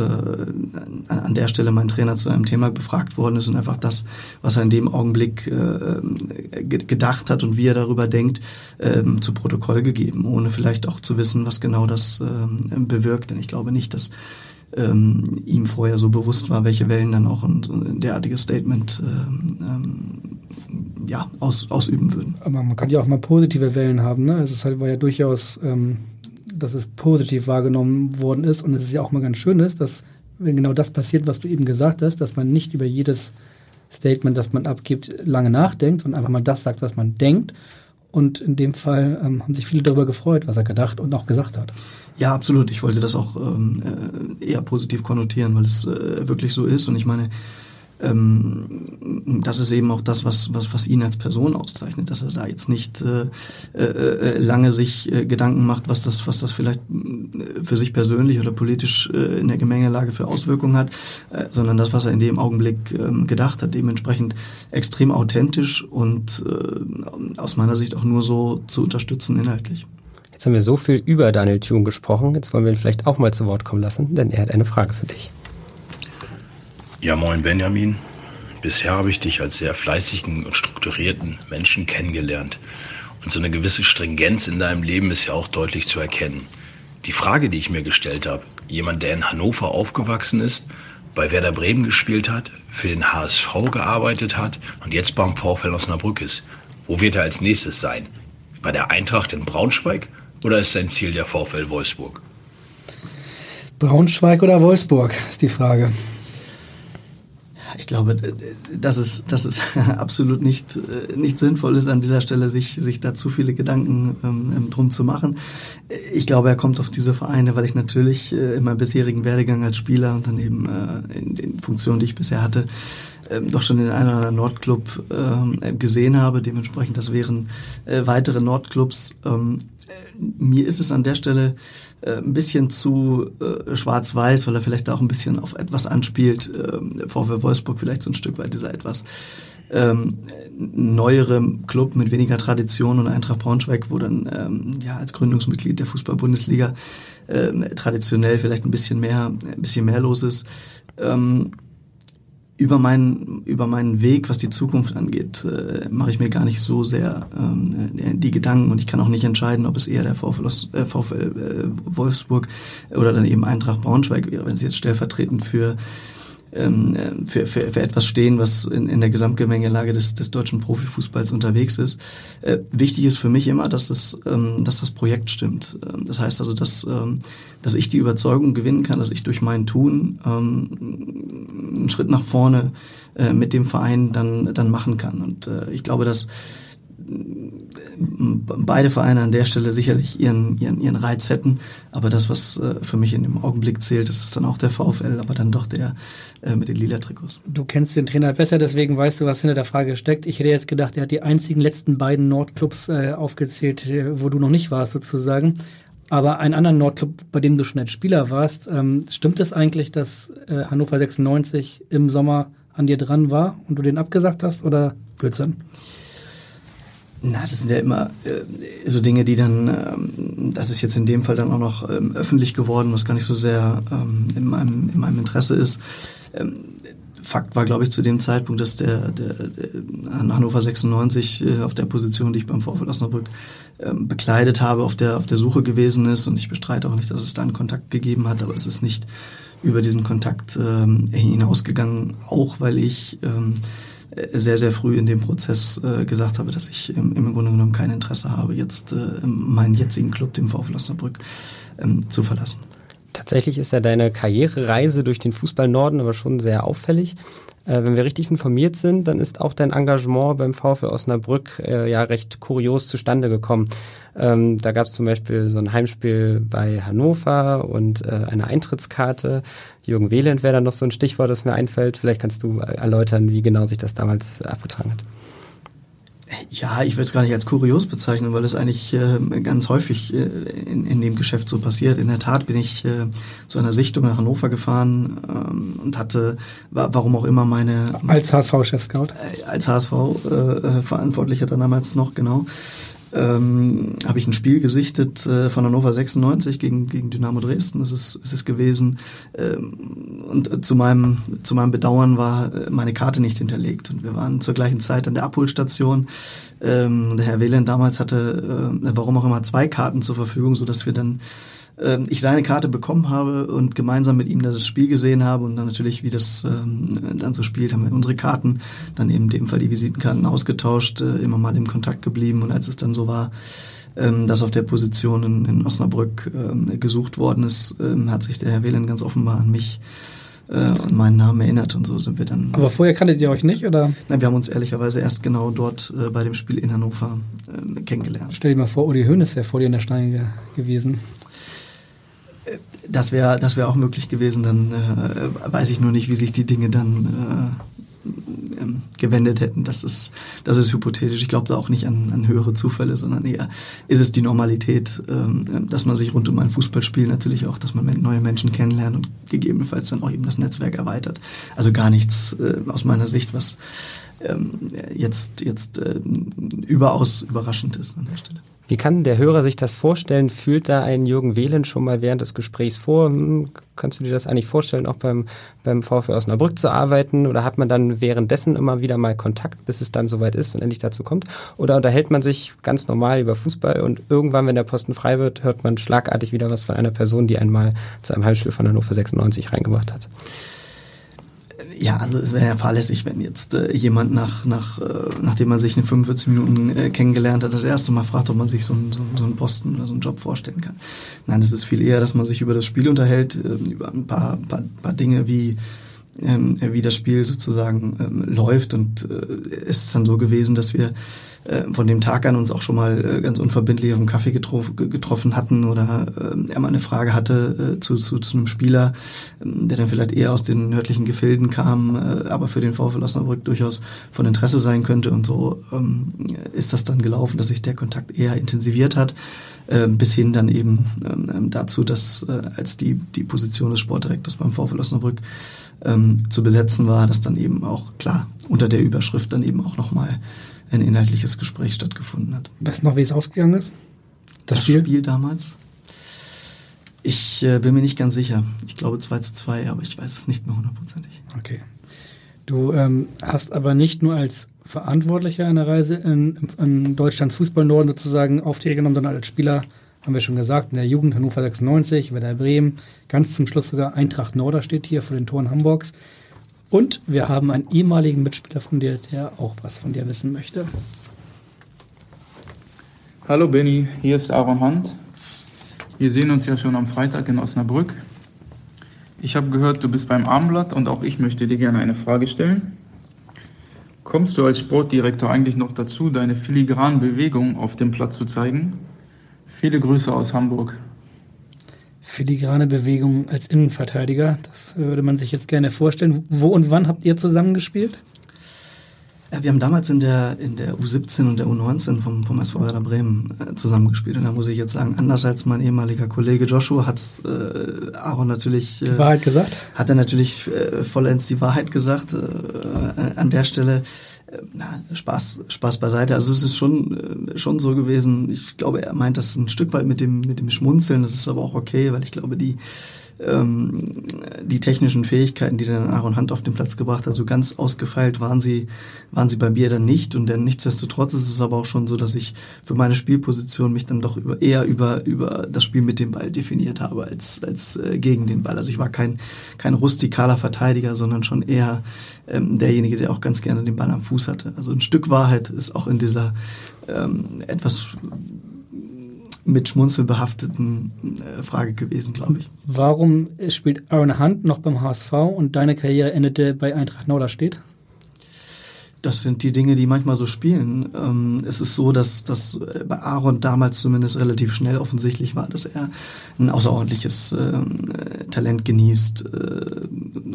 an der Stelle mein Trainer zu einem Thema befragt worden ist und einfach das, was er in dem Augenblick äh, gedacht hat und wie er darüber denkt, äh, zu Protokoll gegeben, ohne vielleicht auch zu wissen, was genau das äh, bewirkt. Denn ich glaube nicht, dass ähm, ihm vorher so bewusst war, welche Wellen dann auch ein, ein derartiges Statement ähm, ähm, ja, aus, ausüben würden. Aber man kann ja auch mal positive Wellen haben. Ne? Also es war ja durchaus ähm, dass es positiv wahrgenommen worden ist. Und es ist ja auch mal ganz schön ist, dass wenn genau das passiert, was du eben gesagt hast, dass man nicht über jedes Statement, das man abgibt, lange nachdenkt und einfach mal das sagt, was man denkt. Und in dem Fall ähm, haben sich viele darüber gefreut, was er gedacht und auch gesagt hat. Ja, absolut. Ich wollte das auch ähm, äh, eher positiv konnotieren, weil es äh, wirklich so ist. Und ich meine, ähm, das ist eben auch das, was, was, was ihn als Person auszeichnet, dass er da jetzt nicht äh, äh, äh lange sich äh, Gedanken macht, was das, was das vielleicht äh, für sich persönlich oder politisch äh, in der Gemengelage für Auswirkungen hat, äh, sondern das, was er in dem Augenblick äh, gedacht hat, dementsprechend extrem authentisch und äh, aus meiner Sicht auch nur so zu unterstützen inhaltlich. Jetzt haben wir so viel über Daniel Thune gesprochen, jetzt wollen wir ihn vielleicht auch mal zu Wort kommen lassen, denn er hat eine Frage für dich. Ja, moin Benjamin. Bisher habe ich dich als sehr fleißigen und strukturierten Menschen kennengelernt. Und so eine gewisse Stringenz in deinem Leben ist ja auch deutlich zu erkennen. Die Frage, die ich mir gestellt habe, jemand, der in Hannover aufgewachsen ist, bei Werder Bremen gespielt hat, für den HSV gearbeitet hat und jetzt beim VfL Osnabrück ist, wo wird er als nächstes sein? Bei der Eintracht in Braunschweig oder ist sein Ziel der VfL Wolfsburg? Braunschweig oder Wolfsburg ist die Frage glaube, dass es, dass es absolut nicht, äh, nicht sinnvoll ist, an dieser Stelle sich, sich da zu viele Gedanken ähm, ähm, drum zu machen. Ich glaube, er kommt auf diese Vereine, weil ich natürlich äh, in meinem bisherigen Werdegang als Spieler und dann eben äh, in den Funktionen, die ich bisher hatte, ähm, doch schon den einen oder anderen Nordclub ähm, gesehen habe. Dementsprechend, das wären äh, weitere Nordclubs. Ähm, mir ist es an der Stelle äh, ein bisschen zu äh, schwarz-weiß, weil er vielleicht auch ein bisschen auf etwas anspielt. Ähm, VfL Wolfsburg vielleicht so ein Stück weit dieser etwas ähm, neuere Club mit weniger Tradition und Eintracht Braunschweig, wo dann ähm, ja als Gründungsmitglied der Fußball-Bundesliga ähm, traditionell vielleicht ein bisschen mehr, ein bisschen mehr los ist. Ähm, über meinen über meinen Weg, was die Zukunft angeht, äh, mache ich mir gar nicht so sehr ähm, die Gedanken. Und ich kann auch nicht entscheiden, ob es eher der VfL, äh, VfL äh, Wolfsburg oder dann eben Eintracht Braunschweig wäre, wenn sie jetzt stellvertretend für für, für, für etwas stehen, was in, in der Gesamtgemengelage des, des deutschen Profifußballs unterwegs ist. Äh, wichtig ist für mich immer, dass das, ähm, dass das Projekt stimmt. Ähm, das heißt also, dass, ähm, dass ich die Überzeugung gewinnen kann, dass ich durch mein Tun ähm, einen Schritt nach vorne äh, mit dem Verein dann, dann machen kann. Und äh, ich glaube, dass beide Vereine an der Stelle sicherlich ihren, ihren, ihren Reiz hätten. Aber das, was äh, für mich in dem Augenblick zählt, ist dann auch der VfL, aber dann doch der äh, mit den lila Trikots. Du kennst den Trainer besser, deswegen weißt du, was hinter der Frage steckt. Ich hätte jetzt gedacht, er hat die einzigen letzten beiden Nordclubs äh, aufgezählt, äh, wo du noch nicht warst sozusagen. Aber einen anderen Nordclub, bei dem du schon als Spieler warst, ähm, stimmt es eigentlich, dass äh, Hannover 96 im Sommer an dir dran war und du den abgesagt hast oder Blödsinn? Na, das sind ja immer äh, so Dinge, die dann, ähm, das ist jetzt in dem Fall dann auch noch ähm, öffentlich geworden, was gar nicht so sehr ähm, in, meinem, in meinem Interesse ist. Ähm, Fakt war, glaube ich, zu dem Zeitpunkt, dass der, der, der Hannover 96 äh, auf der Position, die ich beim VfL Osnabrück ähm, bekleidet habe, auf der, auf der Suche gewesen ist. Und ich bestreite auch nicht, dass es da einen Kontakt gegeben hat, aber es ist nicht über diesen Kontakt ähm, hinausgegangen, auch weil ich ähm, sehr, sehr früh in dem Prozess äh, gesagt habe, dass ich im, im Grunde genommen kein Interesse habe, jetzt äh, meinen jetzigen Club, dem VfL Osnabrück, ähm, zu verlassen. Tatsächlich ist ja deine Karrierereise durch den Fußball Norden aber schon sehr auffällig. Äh, wenn wir richtig informiert sind, dann ist auch dein Engagement beim VfL Osnabrück äh, ja recht kurios zustande gekommen. Ähm, da gab es zum Beispiel so ein Heimspiel bei Hannover und äh, eine Eintrittskarte. Jürgen Wehland wäre dann noch so ein Stichwort, das mir einfällt. Vielleicht kannst du erläutern, wie genau sich das damals abgetragen hat. Ja, ich würde es gar nicht als kurios bezeichnen, weil es eigentlich äh, ganz häufig äh, in, in dem Geschäft so passiert. In der Tat bin ich äh, zu einer Sichtung nach Hannover gefahren ähm, und hatte, wa warum auch immer, meine... Als HSV-Chef-Scout? Äh, als HSV-Verantwortlicher äh, dann damals noch, genau ähm, habe ich ein Spiel gesichtet äh, von Hannover 96 gegen, gegen Dynamo Dresden, ist es, ist es gewesen. Ähm, und zu meinem, zu meinem Bedauern war äh, meine Karte nicht hinterlegt. Und wir waren zur gleichen Zeit an der Abholstation. Ähm, der Herr Wehlen damals hatte, äh, warum auch immer, zwei Karten zur Verfügung, so wir dann ähm, ich seine Karte bekommen habe und gemeinsam mit ihm das Spiel gesehen habe und dann natürlich, wie das ähm, dann so spielt, haben wir unsere Karten, dann eben in dem Fall die Visitenkarten ausgetauscht, äh, immer mal im Kontakt geblieben und als es dann so war, ähm, dass auf der Position in, in Osnabrück ähm, gesucht worden ist, ähm, hat sich der Herr Wehlen ganz offenbar an mich äh, und meinen Namen erinnert und so sind wir dann. Aber vorher kanntet ihr euch nicht, oder? Nein, wir haben uns ehrlicherweise erst genau dort äh, bei dem Spiel in Hannover äh, kennengelernt. Stell dir mal vor, Uli Hoeneß wäre vor dir in der Steine gewesen. Das wäre das wäre auch möglich gewesen, dann äh, weiß ich nur nicht, wie sich die Dinge dann äh, ähm, gewendet hätten. Das ist, das ist hypothetisch. Ich glaube da auch nicht an, an höhere Zufälle, sondern eher ist es die Normalität, äh, dass man sich rund um ein Fußballspiel natürlich auch, dass man neue Menschen kennenlernt und gegebenenfalls dann auch eben das Netzwerk erweitert. Also gar nichts äh, aus meiner Sicht, was ähm, jetzt, jetzt äh, überaus überraschend ist an der Stelle. Wie kann der Hörer sich das vorstellen? Fühlt da ein Jürgen Wehlen schon mal während des Gesprächs vor? Hm, kannst du dir das eigentlich vorstellen, auch beim, beim VfL Osnabrück zu arbeiten? Oder hat man dann währenddessen immer wieder mal Kontakt, bis es dann soweit ist und endlich dazu kommt? Oder unterhält man sich ganz normal über Fußball und irgendwann, wenn der Posten frei wird, hört man schlagartig wieder was von einer Person, die einmal zu einem Heimspiel von Hannover 96 reingebracht hat? Ja, also es wäre ja fahrlässig, wenn jetzt äh, jemand nach, nach, äh, nachdem man sich in 45 Minuten äh, kennengelernt hat, das erste Mal fragt, ob man sich so, ein, so, so einen Posten oder so einen Job vorstellen kann. Nein, es ist viel eher, dass man sich über das Spiel unterhält, äh, über ein paar, paar, paar Dinge wie ähm, wie das Spiel sozusagen ähm, läuft. Und äh, es ist dann so gewesen, dass wir äh, von dem Tag an uns auch schon mal äh, ganz unverbindlich auf dem Kaffee getrof, getroffen hatten oder äh, er mal eine Frage hatte äh, zu, zu, zu einem Spieler, äh, der dann vielleicht eher aus den nördlichen Gefilden kam, aber für den VfL Osnabrück durchaus von Interesse sein könnte. Und so ähm, ist das dann gelaufen, dass sich der Kontakt eher intensiviert hat, bis hin dann eben äh, dazu, dass als die, die Position des Sportdirektors beim VfL Osnabrück ähm, zu besetzen war, dass dann eben auch klar unter der Überschrift dann eben auch nochmal ein inhaltliches Gespräch stattgefunden hat. Weißt du noch, wie es ausgegangen ist? Das, das Spiel? Spiel? damals? Ich äh, bin mir nicht ganz sicher. Ich glaube 2 zu 2, aber ich weiß es nicht mehr hundertprozentig. Okay. Du ähm, hast aber nicht nur als Verantwortlicher einer Reise in, in Deutschland Fußball Norden sozusagen Aufträge genommen, sondern als Spieler haben wir schon gesagt, in der Jugend Hannover 96, Werder Bremen, ganz zum Schluss sogar Eintracht Norder steht hier vor den Toren Hamburgs. Und wir haben einen ehemaligen Mitspieler von dir, der auch was von dir wissen möchte. Hallo Benny, hier ist Aaron Hand. Wir sehen uns ja schon am Freitag in Osnabrück. Ich habe gehört, du bist beim Armblatt und auch ich möchte dir gerne eine Frage stellen. Kommst du als Sportdirektor eigentlich noch dazu, deine filigranen Bewegungen auf dem Platz zu zeigen? Viele Grüße aus Hamburg. Filigrane Bewegung als Innenverteidiger, das würde man sich jetzt gerne vorstellen. Wo und wann habt ihr zusammengespielt? Wir haben damals in der, in der U17 und der U19 vom, vom SV Werder Bremen äh, zusammengespielt. Und da muss ich jetzt sagen, anders als mein ehemaliger Kollege Joshua hat äh, Aaron natürlich... Äh, die Wahrheit gesagt? Hat er natürlich äh, vollends die Wahrheit gesagt. Äh, an der Stelle na, Spaß, Spaß beiseite. Also es ist schon, äh, schon so gewesen. Ich glaube, er meint das ein Stück weit mit dem, mit dem Schmunzeln. Das ist aber auch okay, weil ich glaube, die, ähm, die technischen Fähigkeiten, die dann Aaron Hunt auf den Platz gebracht hat, so ganz ausgefeilt waren sie, waren sie bei mir dann nicht. Und dann nichtsdestotrotz ist es aber auch schon so, dass ich für meine Spielposition mich dann doch über, eher über, über das Spiel mit dem Ball definiert habe als, als äh, gegen den Ball. Also ich war kein, kein rustikaler Verteidiger, sondern schon eher ähm, derjenige, der auch ganz gerne den Ball am Fuß hatte. Also ein Stück Wahrheit ist auch in dieser ähm, etwas mit Schmunzel behafteten äh, Frage gewesen, glaube ich. Warum spielt Aaron Hunt noch beim HSV und deine Karriere endete bei Eintracht Norderstedt? Das sind die Dinge, die manchmal so spielen. Ähm, es ist so, dass das äh, bei Aaron damals zumindest relativ schnell offensichtlich war, dass er ein außerordentliches ähm, äh, Talent genießt. Äh,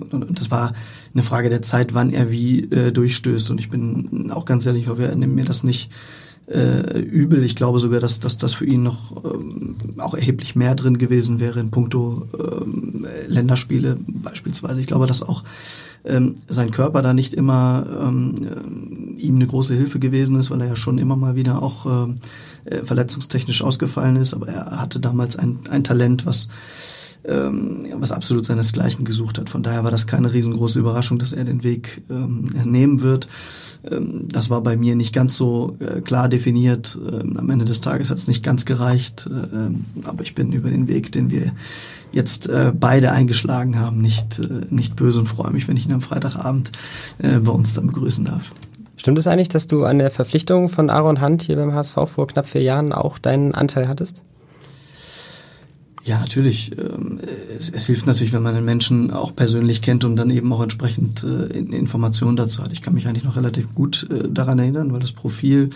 und das war eine Frage der Zeit, wann er wie äh, durchstößt. Und ich bin auch ganz ehrlich, ich hoffe, er nimmt mir das nicht äh, übel. Ich glaube sogar, dass, das für ihn noch ähm, auch erheblich mehr drin gewesen wäre in puncto ähm, Länderspiele beispielsweise. Ich glaube, dass auch ähm, sein Körper da nicht immer ähm, äh, ihm eine große Hilfe gewesen ist, weil er ja schon immer mal wieder auch ähm, äh, verletzungstechnisch ausgefallen ist. Aber er hatte damals ein, ein Talent, was ähm, was absolut seinesgleichen gesucht hat. Von daher war das keine riesengroße Überraschung, dass er den Weg ähm, nehmen wird. Ähm, das war bei mir nicht ganz so äh, klar definiert. Ähm, am Ende des Tages hat es nicht ganz gereicht, äh, aber ich bin über den Weg, den wir jetzt äh, beide eingeschlagen haben, nicht, nicht böse und freue mich, wenn ich ihn am Freitagabend bei uns dann begrüßen darf. Stimmt es eigentlich, dass du an der Verpflichtung von Aaron Hunt hier beim HSV vor knapp vier Jahren auch deinen Anteil hattest? Ja, natürlich. Ähm, es, es, hilft natürlich, wenn man einen Menschen auch persönlich kennt und dann eben auch entsprechend äh, Informationen dazu hat. Ich kann mich eigentlich noch relativ gut äh, daran erinnern, weil das Profil,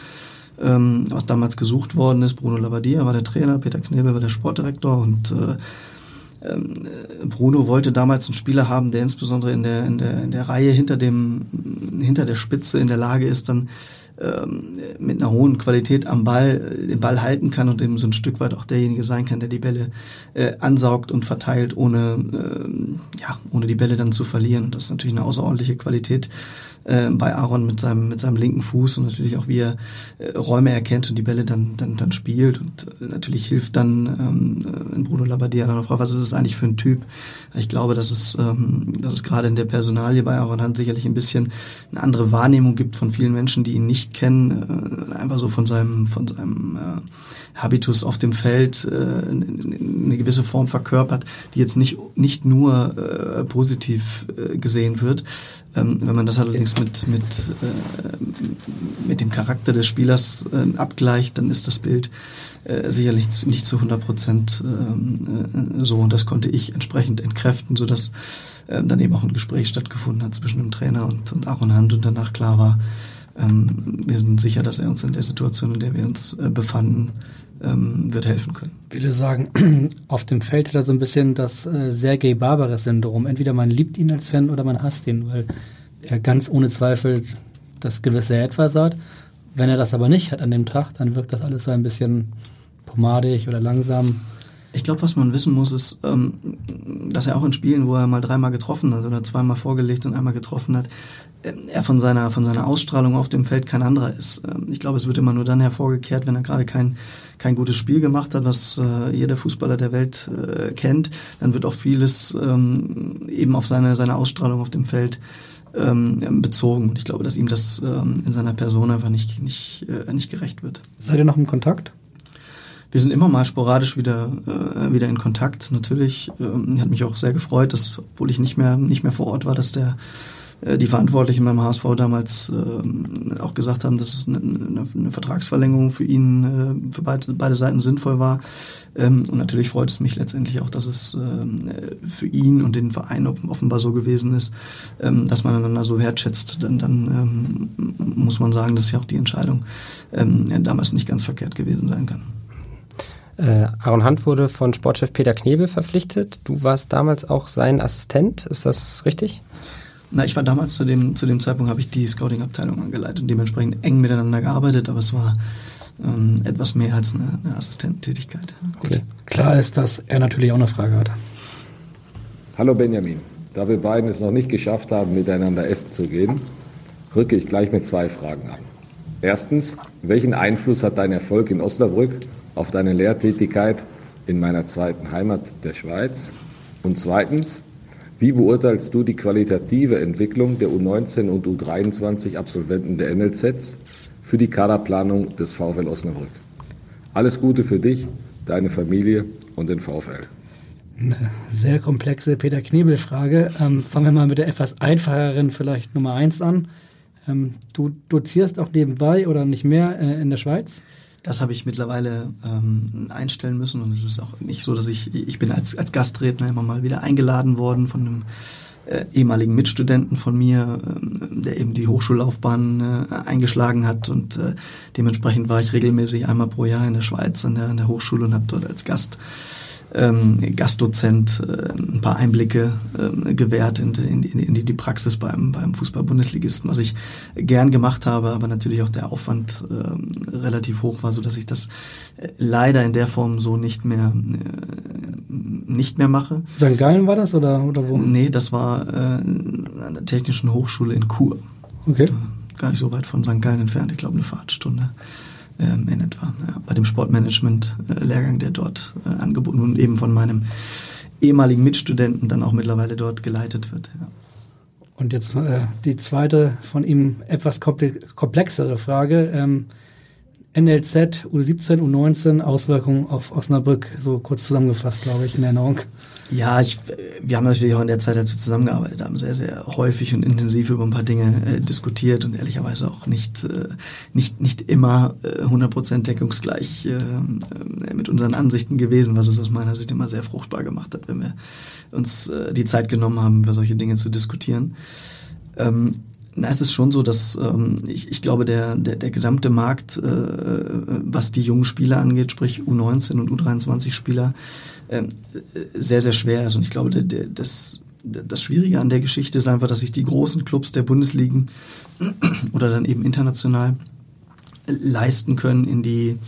ähm, was damals gesucht worden ist, Bruno Labbadia war der Trainer, Peter Knebel war der Sportdirektor und äh, ähm, Bruno wollte damals einen Spieler haben, der insbesondere in der, in der, in der Reihe hinter dem, hinter der Spitze in der Lage ist, dann ähm, mit einer hohen Qualität am Ball den Ball halten kann und eben so ein Stück weit auch derjenige sein kann, der die Bälle äh, ansaugt und verteilt, ohne, äh, ja, ohne die Bälle dann zu verlieren. Das ist natürlich eine außerordentliche Qualität äh, bei Aaron mit seinem, mit seinem linken Fuß und natürlich auch, wie er äh, Räume erkennt und die Bälle dann, dann, dann spielt. Und äh, natürlich hilft dann ähm, in Bruno Labbadia dann fragt, was ist es eigentlich für ein Typ? Ich glaube, dass es, ähm, dass es gerade in der Personalie bei Aaron Hunt sicherlich ein bisschen eine andere Wahrnehmung gibt von vielen Menschen, die ihn nicht kennen, äh, einfach so von seinem, von seinem äh, Habitus auf dem Feld äh, eine gewisse Form verkörpert, die jetzt nicht, nicht nur äh, positiv äh, gesehen wird. Ähm, wenn man das allerdings mit, mit, äh, mit dem Charakter des Spielers äh, abgleicht, dann ist das Bild sicherlich nicht zu 100 Prozent ähm, äh, so. Und das konnte ich entsprechend entkräften, sodass dann eben auch ein Gespräch stattgefunden hat zwischen dem Trainer und, und Aaron Hand und danach klar war, ähm, wir sind sicher, dass er uns in der Situation, in der wir uns befanden, ähm, wird helfen können. Viele sagen, auf dem Feld hat er so ein bisschen das äh, Sergei Barbares-Syndrom. Entweder man liebt ihn als Fan oder man hasst ihn, weil er ganz ohne Zweifel das gewisse Etwas hat. Wenn er das aber nicht hat an dem Tag, dann wirkt das alles so ein bisschen pomadig oder langsam. Ich glaube, was man wissen muss, ist, ähm, dass er auch in Spielen, wo er mal dreimal getroffen hat oder zweimal vorgelegt und einmal getroffen hat, äh, er von seiner, von seiner Ausstrahlung auf dem Feld kein anderer ist. Ähm, ich glaube, es wird immer nur dann hervorgekehrt, wenn er gerade kein, kein gutes Spiel gemacht hat, was äh, jeder Fußballer der Welt äh, kennt. Dann wird auch vieles ähm, eben auf seine, seine Ausstrahlung auf dem Feld ähm, bezogen. Und ich glaube, dass ihm das ähm, in seiner Person einfach nicht, nicht, äh, nicht gerecht wird. Seid ihr noch im Kontakt? Wir sind immer mal sporadisch wieder, äh, wieder in Kontakt. Natürlich ähm, hat mich auch sehr gefreut, dass, obwohl ich nicht mehr, nicht mehr vor Ort war, dass der äh, die Verantwortlichen beim HSV damals äh, auch gesagt haben, dass es eine, eine Vertragsverlängerung für ihn, äh, für beide, beide Seiten sinnvoll war. Ähm, und natürlich freut es mich letztendlich auch, dass es äh, für ihn und den Verein offenbar so gewesen ist, ähm, dass man einander so wertschätzt. Denn dann ähm, muss man sagen, dass ja auch die Entscheidung ähm, damals nicht ganz verkehrt gewesen sein kann. Äh, Aaron Hunt wurde von Sportchef Peter Knebel verpflichtet. Du warst damals auch sein Assistent, ist das richtig? Na, ich war damals zu dem, zu dem Zeitpunkt, habe ich die Scouting-Abteilung angeleitet und dementsprechend eng miteinander gearbeitet, aber es war ähm, etwas mehr als eine, eine Assistententätigkeit. Okay. Klar ist, dass er natürlich auch eine Frage hat. Hallo Benjamin. Da wir beiden es noch nicht geschafft haben, miteinander essen zu gehen, rücke ich gleich mit zwei Fragen an. Erstens, welchen Einfluss hat dein Erfolg in Osnabrück auf deine Lehrtätigkeit in meiner zweiten Heimat der Schweiz? Und zweitens, wie beurteilst du die qualitative Entwicklung der U19 und U23 Absolventen der NLZs für die Kaderplanung des VfL Osnabrück? Alles Gute für dich, deine Familie und den VfL. Eine sehr komplexe Peter Knebel-Frage. Ähm, fangen wir mal mit der etwas einfacheren, vielleicht Nummer eins an. Ähm, du dozierst auch nebenbei oder nicht mehr äh, in der Schweiz? Das habe ich mittlerweile ähm, einstellen müssen. Und es ist auch nicht so, dass ich, ich bin als, als Gastredner immer mal wieder eingeladen worden von einem äh, ehemaligen Mitstudenten von mir, äh, der eben die Hochschullaufbahn äh, eingeschlagen hat. Und äh, dementsprechend war ich regelmäßig einmal pro Jahr in der Schweiz an der, an der Hochschule und habe dort als Gast ähm, Gastdozent äh, ein paar Einblicke äh, gewährt in, in, in, die, Praxis beim, beim Fußball-Bundesligisten, was ich gern gemacht habe, aber natürlich auch der Aufwand äh, relativ hoch war, so dass ich das äh, leider in der Form so nicht mehr äh, nicht mehr mache. St. Gallen war das oder, oder wo? Nee, das war äh, an der Technischen Hochschule in Chur. Okay. Gar nicht so weit von St. Gallen entfernt, ich glaube eine Fahrtstunde ähm, in etwa. Ja, bei dem Sportmanagement-Lehrgang, der dort äh, angeboten und eben von meinem ehemaligen Mitstudenten dann auch mittlerweile dort geleitet wird. Ja. Und jetzt äh, die zweite von ihm etwas komplexere Frage. Ähm, NLZ, U17, U19, Auswirkungen auf Osnabrück, so kurz zusammengefasst, glaube ich, in Erinnerung. Ja, ich, wir haben natürlich auch in der Zeit, als wir zusammengearbeitet haben, sehr, sehr häufig und intensiv über ein paar Dinge äh, diskutiert und ehrlicherweise auch nicht, äh, nicht, nicht immer äh, 100% deckungsgleich äh, äh, mit unseren Ansichten gewesen, was es aus meiner Sicht immer sehr fruchtbar gemacht hat, wenn wir uns äh, die Zeit genommen haben, über solche Dinge zu diskutieren. Ähm, na, es ist schon so, dass ähm, ich, ich glaube, der, der, der gesamte Markt, äh, was die jungen Spieler angeht, sprich U19 und U23-Spieler, äh, sehr, sehr schwer ist. Und ich glaube, der, der, das, das Schwierige an der Geschichte ist einfach, dass sich die großen Clubs der Bundesligen oder dann eben international leisten können, in die ähm,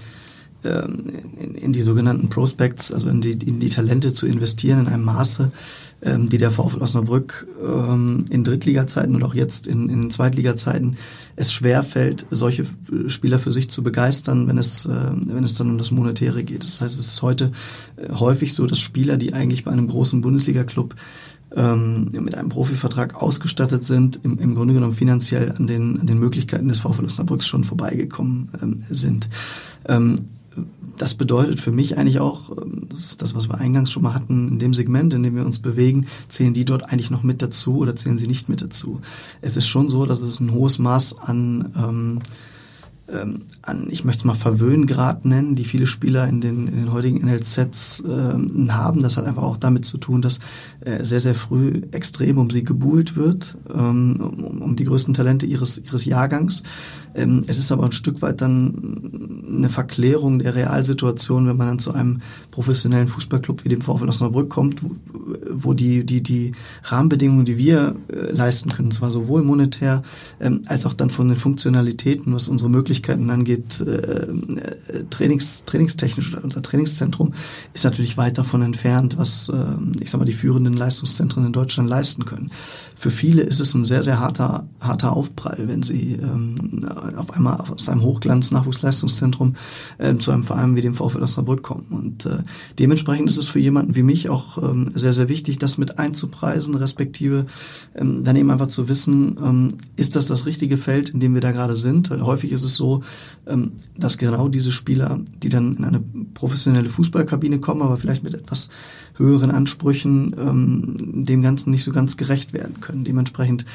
in, in die sogenannten Prospects, also in die, in die Talente zu investieren in einem Maße, ähm, die der VfL Osnabrück ähm, in Drittliga-Zeiten und auch jetzt in, in Zweitliga-Zeiten es schwerfällt, solche Spieler für sich zu begeistern, wenn es, äh, wenn es dann um das Monetäre geht. Das heißt, es ist heute äh, häufig so, dass Spieler, die eigentlich bei einem großen Bundesliga-Club ähm, mit einem Profivertrag ausgestattet sind, im, im Grunde genommen finanziell an den, an den Möglichkeiten des VfL Osnabrücks schon vorbeigekommen ähm, sind. Ähm, das bedeutet für mich eigentlich auch, ähm, das ist das, was wir eingangs schon mal hatten, in dem Segment, in dem wir uns bewegen, zählen die dort eigentlich noch mit dazu oder zählen sie nicht mit dazu? Es ist schon so, dass es ein hohes Maß an ähm, ähm, an, ich möchte es mal Verwöhngrad nennen, die viele Spieler in den, in den heutigen NLZs ähm, haben. Das hat einfach auch damit zu tun, dass äh, sehr, sehr früh extrem um sie gebuhlt wird, ähm, um, um die größten Talente ihres, ihres Jahrgangs. Ähm, es ist aber ein Stück weit dann eine Verklärung der Realsituation, wenn man dann zu einem professionellen Fußballclub wie dem VfL Osnabrück kommt, wo, die, die, die Rahmenbedingungen, die wir äh, leisten können, zwar sowohl monetär ähm, als auch dann von den Funktionalitäten, was unsere Möglichkeiten angeht, äh, äh, Trainings, trainingstechnisch oder unser Trainingszentrum ist natürlich weit davon entfernt, was äh, ich sag mal die führenden Leistungszentren in Deutschland leisten können. Für viele ist es ein sehr, sehr harter, harter Aufprall, wenn sie ähm, auf einmal aus einem Hochglanz-Nachwuchsleistungszentrum äh, zu einem Verein wie dem VfL Osnabrück kommen. Und äh, dementsprechend ist es für jemanden wie mich auch ähm, sehr, sehr wichtig, das mit einzupreisen, respektive ähm, dann eben einfach zu wissen, ähm, ist das das richtige Feld, in dem wir da gerade sind? Weil häufig ist es so, ähm, dass genau diese Spieler, die dann in eine professionelle Fußballkabine kommen, aber vielleicht mit etwas höheren Ansprüchen ähm, dem Ganzen nicht so ganz gerecht werden können. Dementsprechend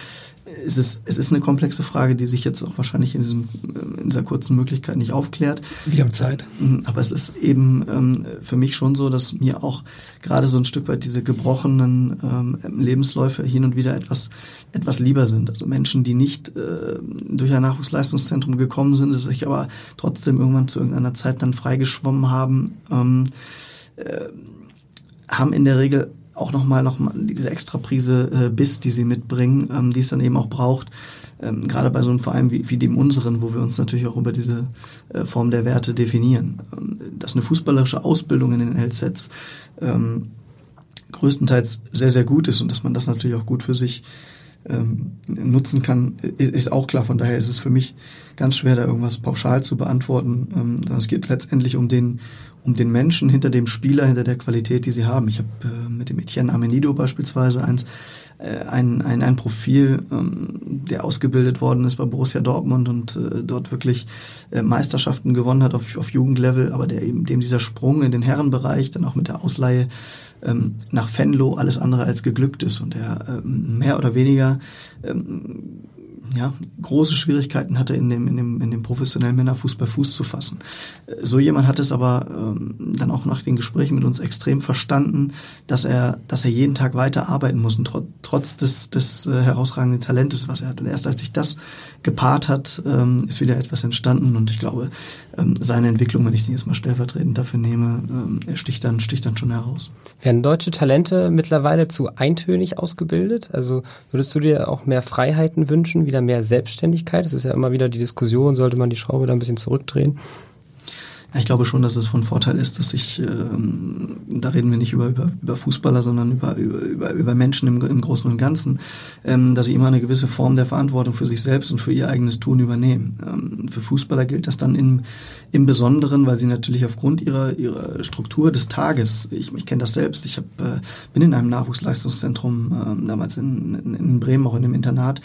ist es, es ist eine komplexe Frage, die sich jetzt auch wahrscheinlich in, diesem, äh, in dieser kurzen Möglichkeit nicht aufklärt. Wir haben Zeit. Mhm, aber es ist eben ähm, für mich schon so, dass mir auch gerade so ein Stück weit diese gebrochenen ähm, Lebensläufe hin und wieder etwas, etwas lieber sind. Also Menschen, die nicht äh, durch ein Nachwuchsleistungszentrum gekommen sind, sich aber trotzdem irgendwann zu irgendeiner Zeit dann freigeschwommen haben, ähm, äh, haben in der Regel auch nochmal noch mal diese extra Prise äh, Biss, die sie mitbringen, ähm, die es dann eben auch braucht. Ähm, gerade bei so einem Verein wie, wie dem unseren, wo wir uns natürlich auch über diese äh, Form der Werte definieren. Ähm, dass eine fußballerische Ausbildung in den LZs ähm, größtenteils sehr, sehr gut ist und dass man das natürlich auch gut für sich ähm, nutzen kann, ist auch klar. Von daher ist es für mich ganz schwer, da irgendwas pauschal zu beantworten. Ähm, sondern es geht letztendlich um den, um den Menschen hinter dem Spieler, hinter der Qualität, die sie haben. Ich habe äh, mit dem Etienne Amenido beispielsweise eins, äh, ein, ein, ein Profil, ähm, der ausgebildet worden ist bei Borussia Dortmund und äh, dort wirklich äh, Meisterschaften gewonnen hat auf, auf Jugendlevel, aber der eben dem dieser Sprung in den Herrenbereich, dann auch mit der Ausleihe ähm, nach Fenlo alles andere als geglückt ist. Und er ähm, mehr oder weniger ähm, ja, große Schwierigkeiten hatte, in dem, in dem, in dem professionellen Männerfußball Fuß zu fassen. So jemand hat es aber ähm, dann auch nach den Gesprächen mit uns extrem verstanden, dass er, dass er jeden Tag weiter arbeiten muss und tro trotz des, des äh, herausragenden Talentes, was er hat. Und erst als sich das gepaart hat, ähm, ist wieder etwas entstanden und ich glaube, ähm, seine Entwicklung, wenn ich den jetzt mal stellvertretend dafür nehme, ähm, sticht dann, sticht dann schon heraus. Werden deutsche Talente mittlerweile zu eintönig ausgebildet? Also würdest du dir auch mehr Freiheiten wünschen, wieder mehr Selbstständigkeit? Es ist ja immer wieder die Diskussion, sollte man die Schraube da ein bisschen zurückdrehen? Ich glaube schon, dass es von Vorteil ist, dass ich, ähm, da reden wir nicht über, über, über Fußballer, sondern über, über, über Menschen im, im Großen und Ganzen, ähm, dass sie immer eine gewisse Form der Verantwortung für sich selbst und für ihr eigenes Tun übernehmen. Ähm, für Fußballer gilt das dann im, im Besonderen, weil sie natürlich aufgrund ihrer, ihrer Struktur des Tages, ich, ich kenne das selbst, ich hab, äh, bin in einem Nachwuchsleistungszentrum, äh, damals in, in, in Bremen, auch in einem Internat,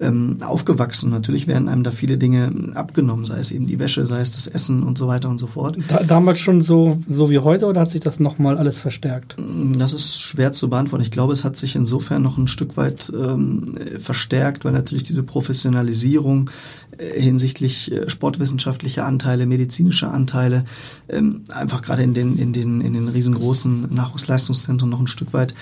ähm, aufgewachsen. Natürlich werden einem da viele Dinge abgenommen, sei es eben die Wäsche, sei es das Essen und so weiter und so fort. Da, damals schon so, so wie heute oder hat sich das nochmal alles verstärkt? Das ist schwer zu beantworten. Ich glaube, es hat sich insofern noch ein Stück weit ähm, verstärkt, weil natürlich diese Professionalisierung äh, hinsichtlich äh, sportwissenschaftlicher Anteile, medizinischer Anteile, ähm, einfach gerade in den, in, den, in den riesengroßen Nachwuchsleistungszentren noch ein Stück weit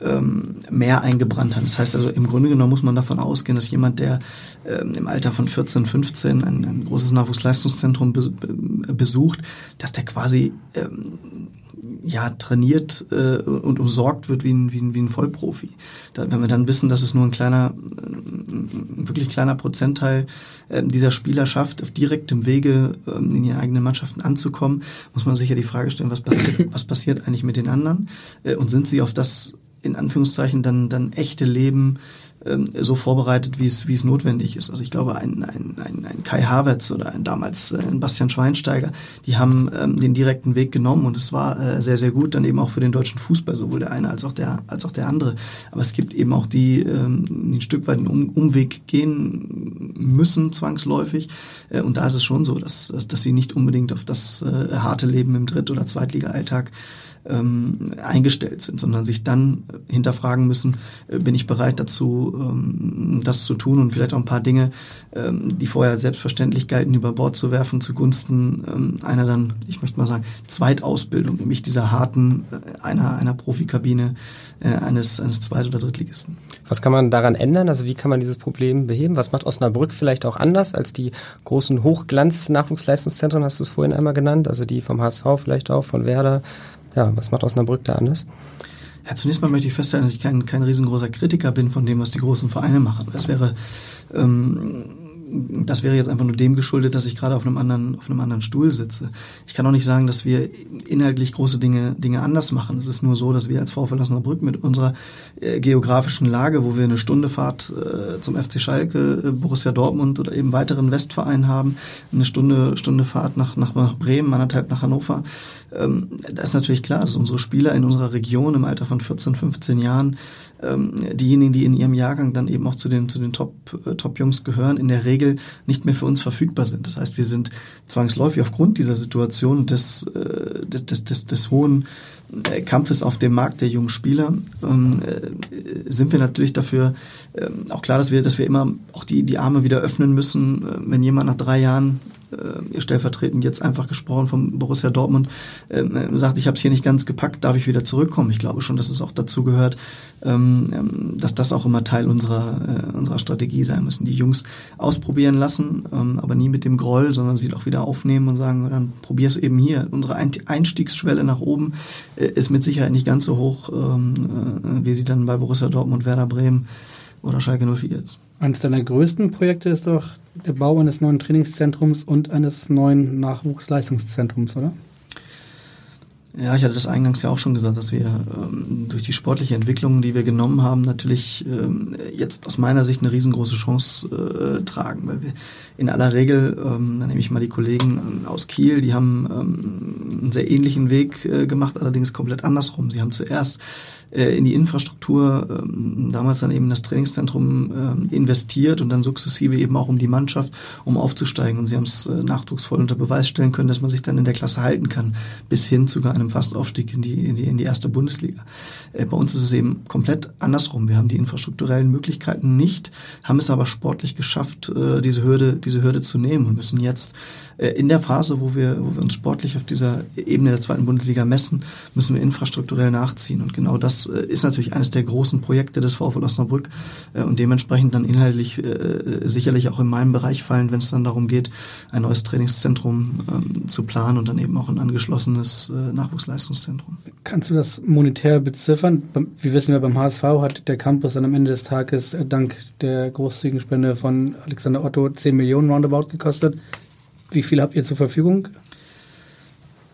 ähm, mehr eingebrannt hat. Das heißt also, im Grunde genommen muss man davon ausgehen, dass jemand, der ähm, im Alter von 14, 15 ein, ein großes Nachwuchsleistungszentrum be besucht, dass der quasi ähm, ja, trainiert äh, und umsorgt wird wie ein, wie ein, wie ein Vollprofi. Da, wenn wir dann wissen, dass es nur ein kleiner, ein wirklich kleiner Prozentteil äh, dieser Spieler schafft, auf direktem Wege äh, in ihren eigenen Mannschaften anzukommen, muss man sich ja die Frage stellen, was passiert, was passiert eigentlich mit den anderen äh, und sind sie auf das in Anführungszeichen dann, dann echte Leben ähm, so vorbereitet, wie es, wie es notwendig ist. Also ich glaube, ein, ein, ein, Kai Havertz oder ein damals äh, ein Bastian Schweinsteiger, die haben ähm, den direkten Weg genommen und es war äh, sehr, sehr gut, dann eben auch für den deutschen Fußball, sowohl der eine als auch der, als auch der andere. Aber es gibt eben auch die, ähm, die ein Stück weit einen um Umweg gehen müssen, zwangsläufig. Äh, und da ist es schon so, dass, dass, dass sie nicht unbedingt auf das äh, harte Leben im Dritt- oder Zweitliga-Alltag ähm, eingestellt sind, sondern sich dann hinterfragen müssen, äh, bin ich bereit dazu, ähm, das zu tun und vielleicht auch ein paar Dinge, ähm, die vorher selbstverständlich galten, über Bord zu werfen zugunsten ähm, einer dann, ich möchte mal sagen, Zweitausbildung, nämlich dieser harten, äh, einer, einer Profikabine äh, eines, eines Zweit- oder Drittligisten. Was kann man daran ändern? Also wie kann man dieses Problem beheben? Was macht Osnabrück vielleicht auch anders als die großen Hochglanz-Nachwuchsleistungszentren, hast du es vorhin einmal genannt, also die vom HSV vielleicht auch, von Werder, ja, was macht Osnabrück da anders? Ja, zunächst mal möchte ich feststellen, dass ich kein, kein riesengroßer Kritiker bin von dem, was die großen Vereine machen. Das wäre ähm, das wäre jetzt einfach nur dem geschuldet, dass ich gerade auf einem anderen, auf einem anderen Stuhl sitze. Ich kann auch nicht sagen, dass wir inhaltlich große Dinge, Dinge anders machen. Es ist nur so, dass wir als VfL Osnabrück mit unserer äh, geografischen Lage, wo wir eine Stunde Fahrt äh, zum FC Schalke, äh, Borussia Dortmund oder eben weiteren Westvereinen haben, eine Stunde, Stunde Fahrt nach, nach, Bremen, anderthalb nach Hannover. Ähm, da ist natürlich klar, dass unsere Spieler in unserer Region im Alter von 14, 15 Jahren diejenigen, die in ihrem Jahrgang dann eben auch zu den, zu den Top, äh, Top-Jungs gehören, in der Regel nicht mehr für uns verfügbar sind. Das heißt, wir sind zwangsläufig aufgrund dieser Situation des, äh, des, des, des hohen äh, Kampfes auf dem Markt der jungen Spieler ähm, äh, sind wir natürlich dafür ähm, auch klar, dass wir, dass wir immer auch die, die Arme wieder öffnen müssen, wenn jemand nach drei Jahren äh, stellvertretend jetzt einfach gesprochen vom Borussia Dortmund, ähm, äh, sagt, ich habe es hier nicht ganz gepackt, darf ich wieder zurückkommen? Ich glaube schon, dass es auch dazu gehört, ähm, ähm, dass das auch immer Teil unserer, äh, unserer Strategie sein müssen. Die Jungs ausprobieren lassen, ähm, aber nie mit dem Groll, sondern sie auch wieder aufnehmen und sagen, dann probier es eben hier. Unsere Einstiegsschwelle nach oben äh, ist mit Sicherheit nicht ganz so hoch, ähm, äh, wie sie dann bei Borussia Dortmund, Werder Bremen oder Schalke 04 ist. Eines deiner größten Projekte ist doch der Bau eines neuen Trainingszentrums und eines neuen Nachwuchsleistungszentrums, oder? Ja, ich hatte das eingangs ja auch schon gesagt, dass wir ähm, durch die sportliche Entwicklung, die wir genommen haben, natürlich ähm, jetzt aus meiner Sicht eine riesengroße Chance äh, tragen, weil wir in aller Regel, ähm, dann nehme ich mal die Kollegen ähm, aus Kiel, die haben ähm, einen sehr ähnlichen Weg äh, gemacht, allerdings komplett andersrum. Sie haben zuerst äh, in die Infrastruktur, ähm, damals dann eben das Trainingszentrum ähm, investiert und dann sukzessive eben auch um die Mannschaft, um aufzusteigen. Und sie haben es äh, nachdrucksvoll unter Beweis stellen können, dass man sich dann in der Klasse halten kann, bis hin zu einem Fastaufstieg in die, in die, in die erste Bundesliga. Äh, bei uns ist es eben komplett andersrum. Wir haben die infrastrukturellen Möglichkeiten nicht, haben es aber sportlich geschafft, diese Hürde, diese Hürde zu nehmen und müssen jetzt in der Phase, wo wir, wo wir uns sportlich auf dieser Ebene der zweiten Bundesliga messen, müssen wir infrastrukturell nachziehen. Und genau das äh, ist natürlich eines der großen Projekte des VfL Osnabrück äh, und dementsprechend dann inhaltlich äh, sicherlich auch in meinem Bereich fallen, wenn es dann darum geht, ein neues Trainingszentrum ähm, zu planen und dann eben auch ein angeschlossenes Nachwuchsleistungszentrum. Kannst du das monetär beziffern? Wie wissen wir, beim HSV hat der Campus dann am Ende des Tages dank der großzügigen Spende von Alexander Otto 10 Millionen roundabout gekostet. Wie viel habt ihr zur Verfügung?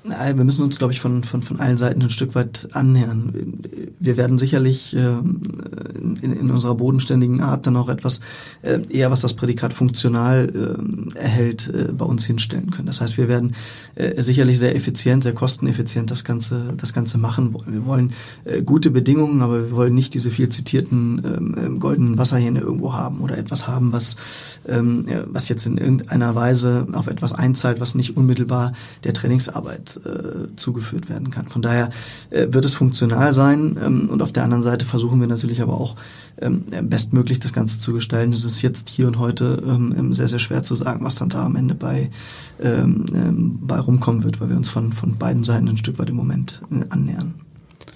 Wir müssen uns, glaube ich, von, von, von allen Seiten ein Stück weit annähern. Wir werden sicherlich äh, in, in unserer bodenständigen Art dann auch etwas äh, eher, was das Prädikat funktional äh, erhält, äh, bei uns hinstellen können. Das heißt, wir werden äh, sicherlich sehr effizient, sehr kosteneffizient das Ganze, das Ganze machen wollen. Wir wollen äh, gute Bedingungen, aber wir wollen nicht diese viel zitierten ähm, ähm goldenen Wasserhähne irgendwo haben oder etwas haben, was, ähm, was jetzt in irgendeiner Weise auf etwas einzahlt, was nicht unmittelbar der Trainingsarbeit äh, zugeführt werden kann. Von daher äh, wird es funktional sein ähm, und auf der anderen Seite versuchen wir natürlich aber auch ähm, bestmöglich das Ganze zu gestalten. Es ist jetzt hier und heute ähm, ähm sehr, sehr schwer zu sagen, was dann da am Ende bei, ähm, ähm, bei rumkommen wird, weil wir uns von, von beiden Seiten ein Stück weit im Moment äh, annähern.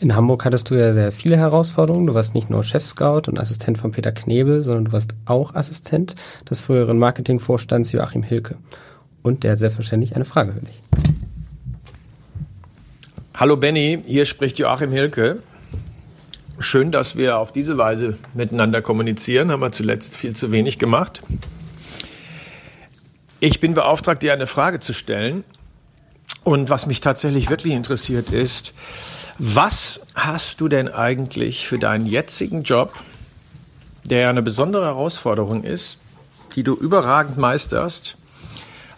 In Hamburg hattest du ja sehr viele Herausforderungen. Du warst nicht nur Chef-Scout und Assistent von Peter Knebel, sondern du warst auch Assistent des früheren Marketingvorstands Joachim Hilke. Und der hat selbstverständlich eine Frage für dich. Hallo Benny, hier spricht Joachim Hilke. Schön, dass wir auf diese Weise miteinander kommunizieren. Haben wir zuletzt viel zu wenig gemacht. Ich bin beauftragt, dir eine Frage zu stellen. Und was mich tatsächlich wirklich interessiert ist, was hast du denn eigentlich für deinen jetzigen Job, der eine besondere Herausforderung ist, die du überragend meisterst,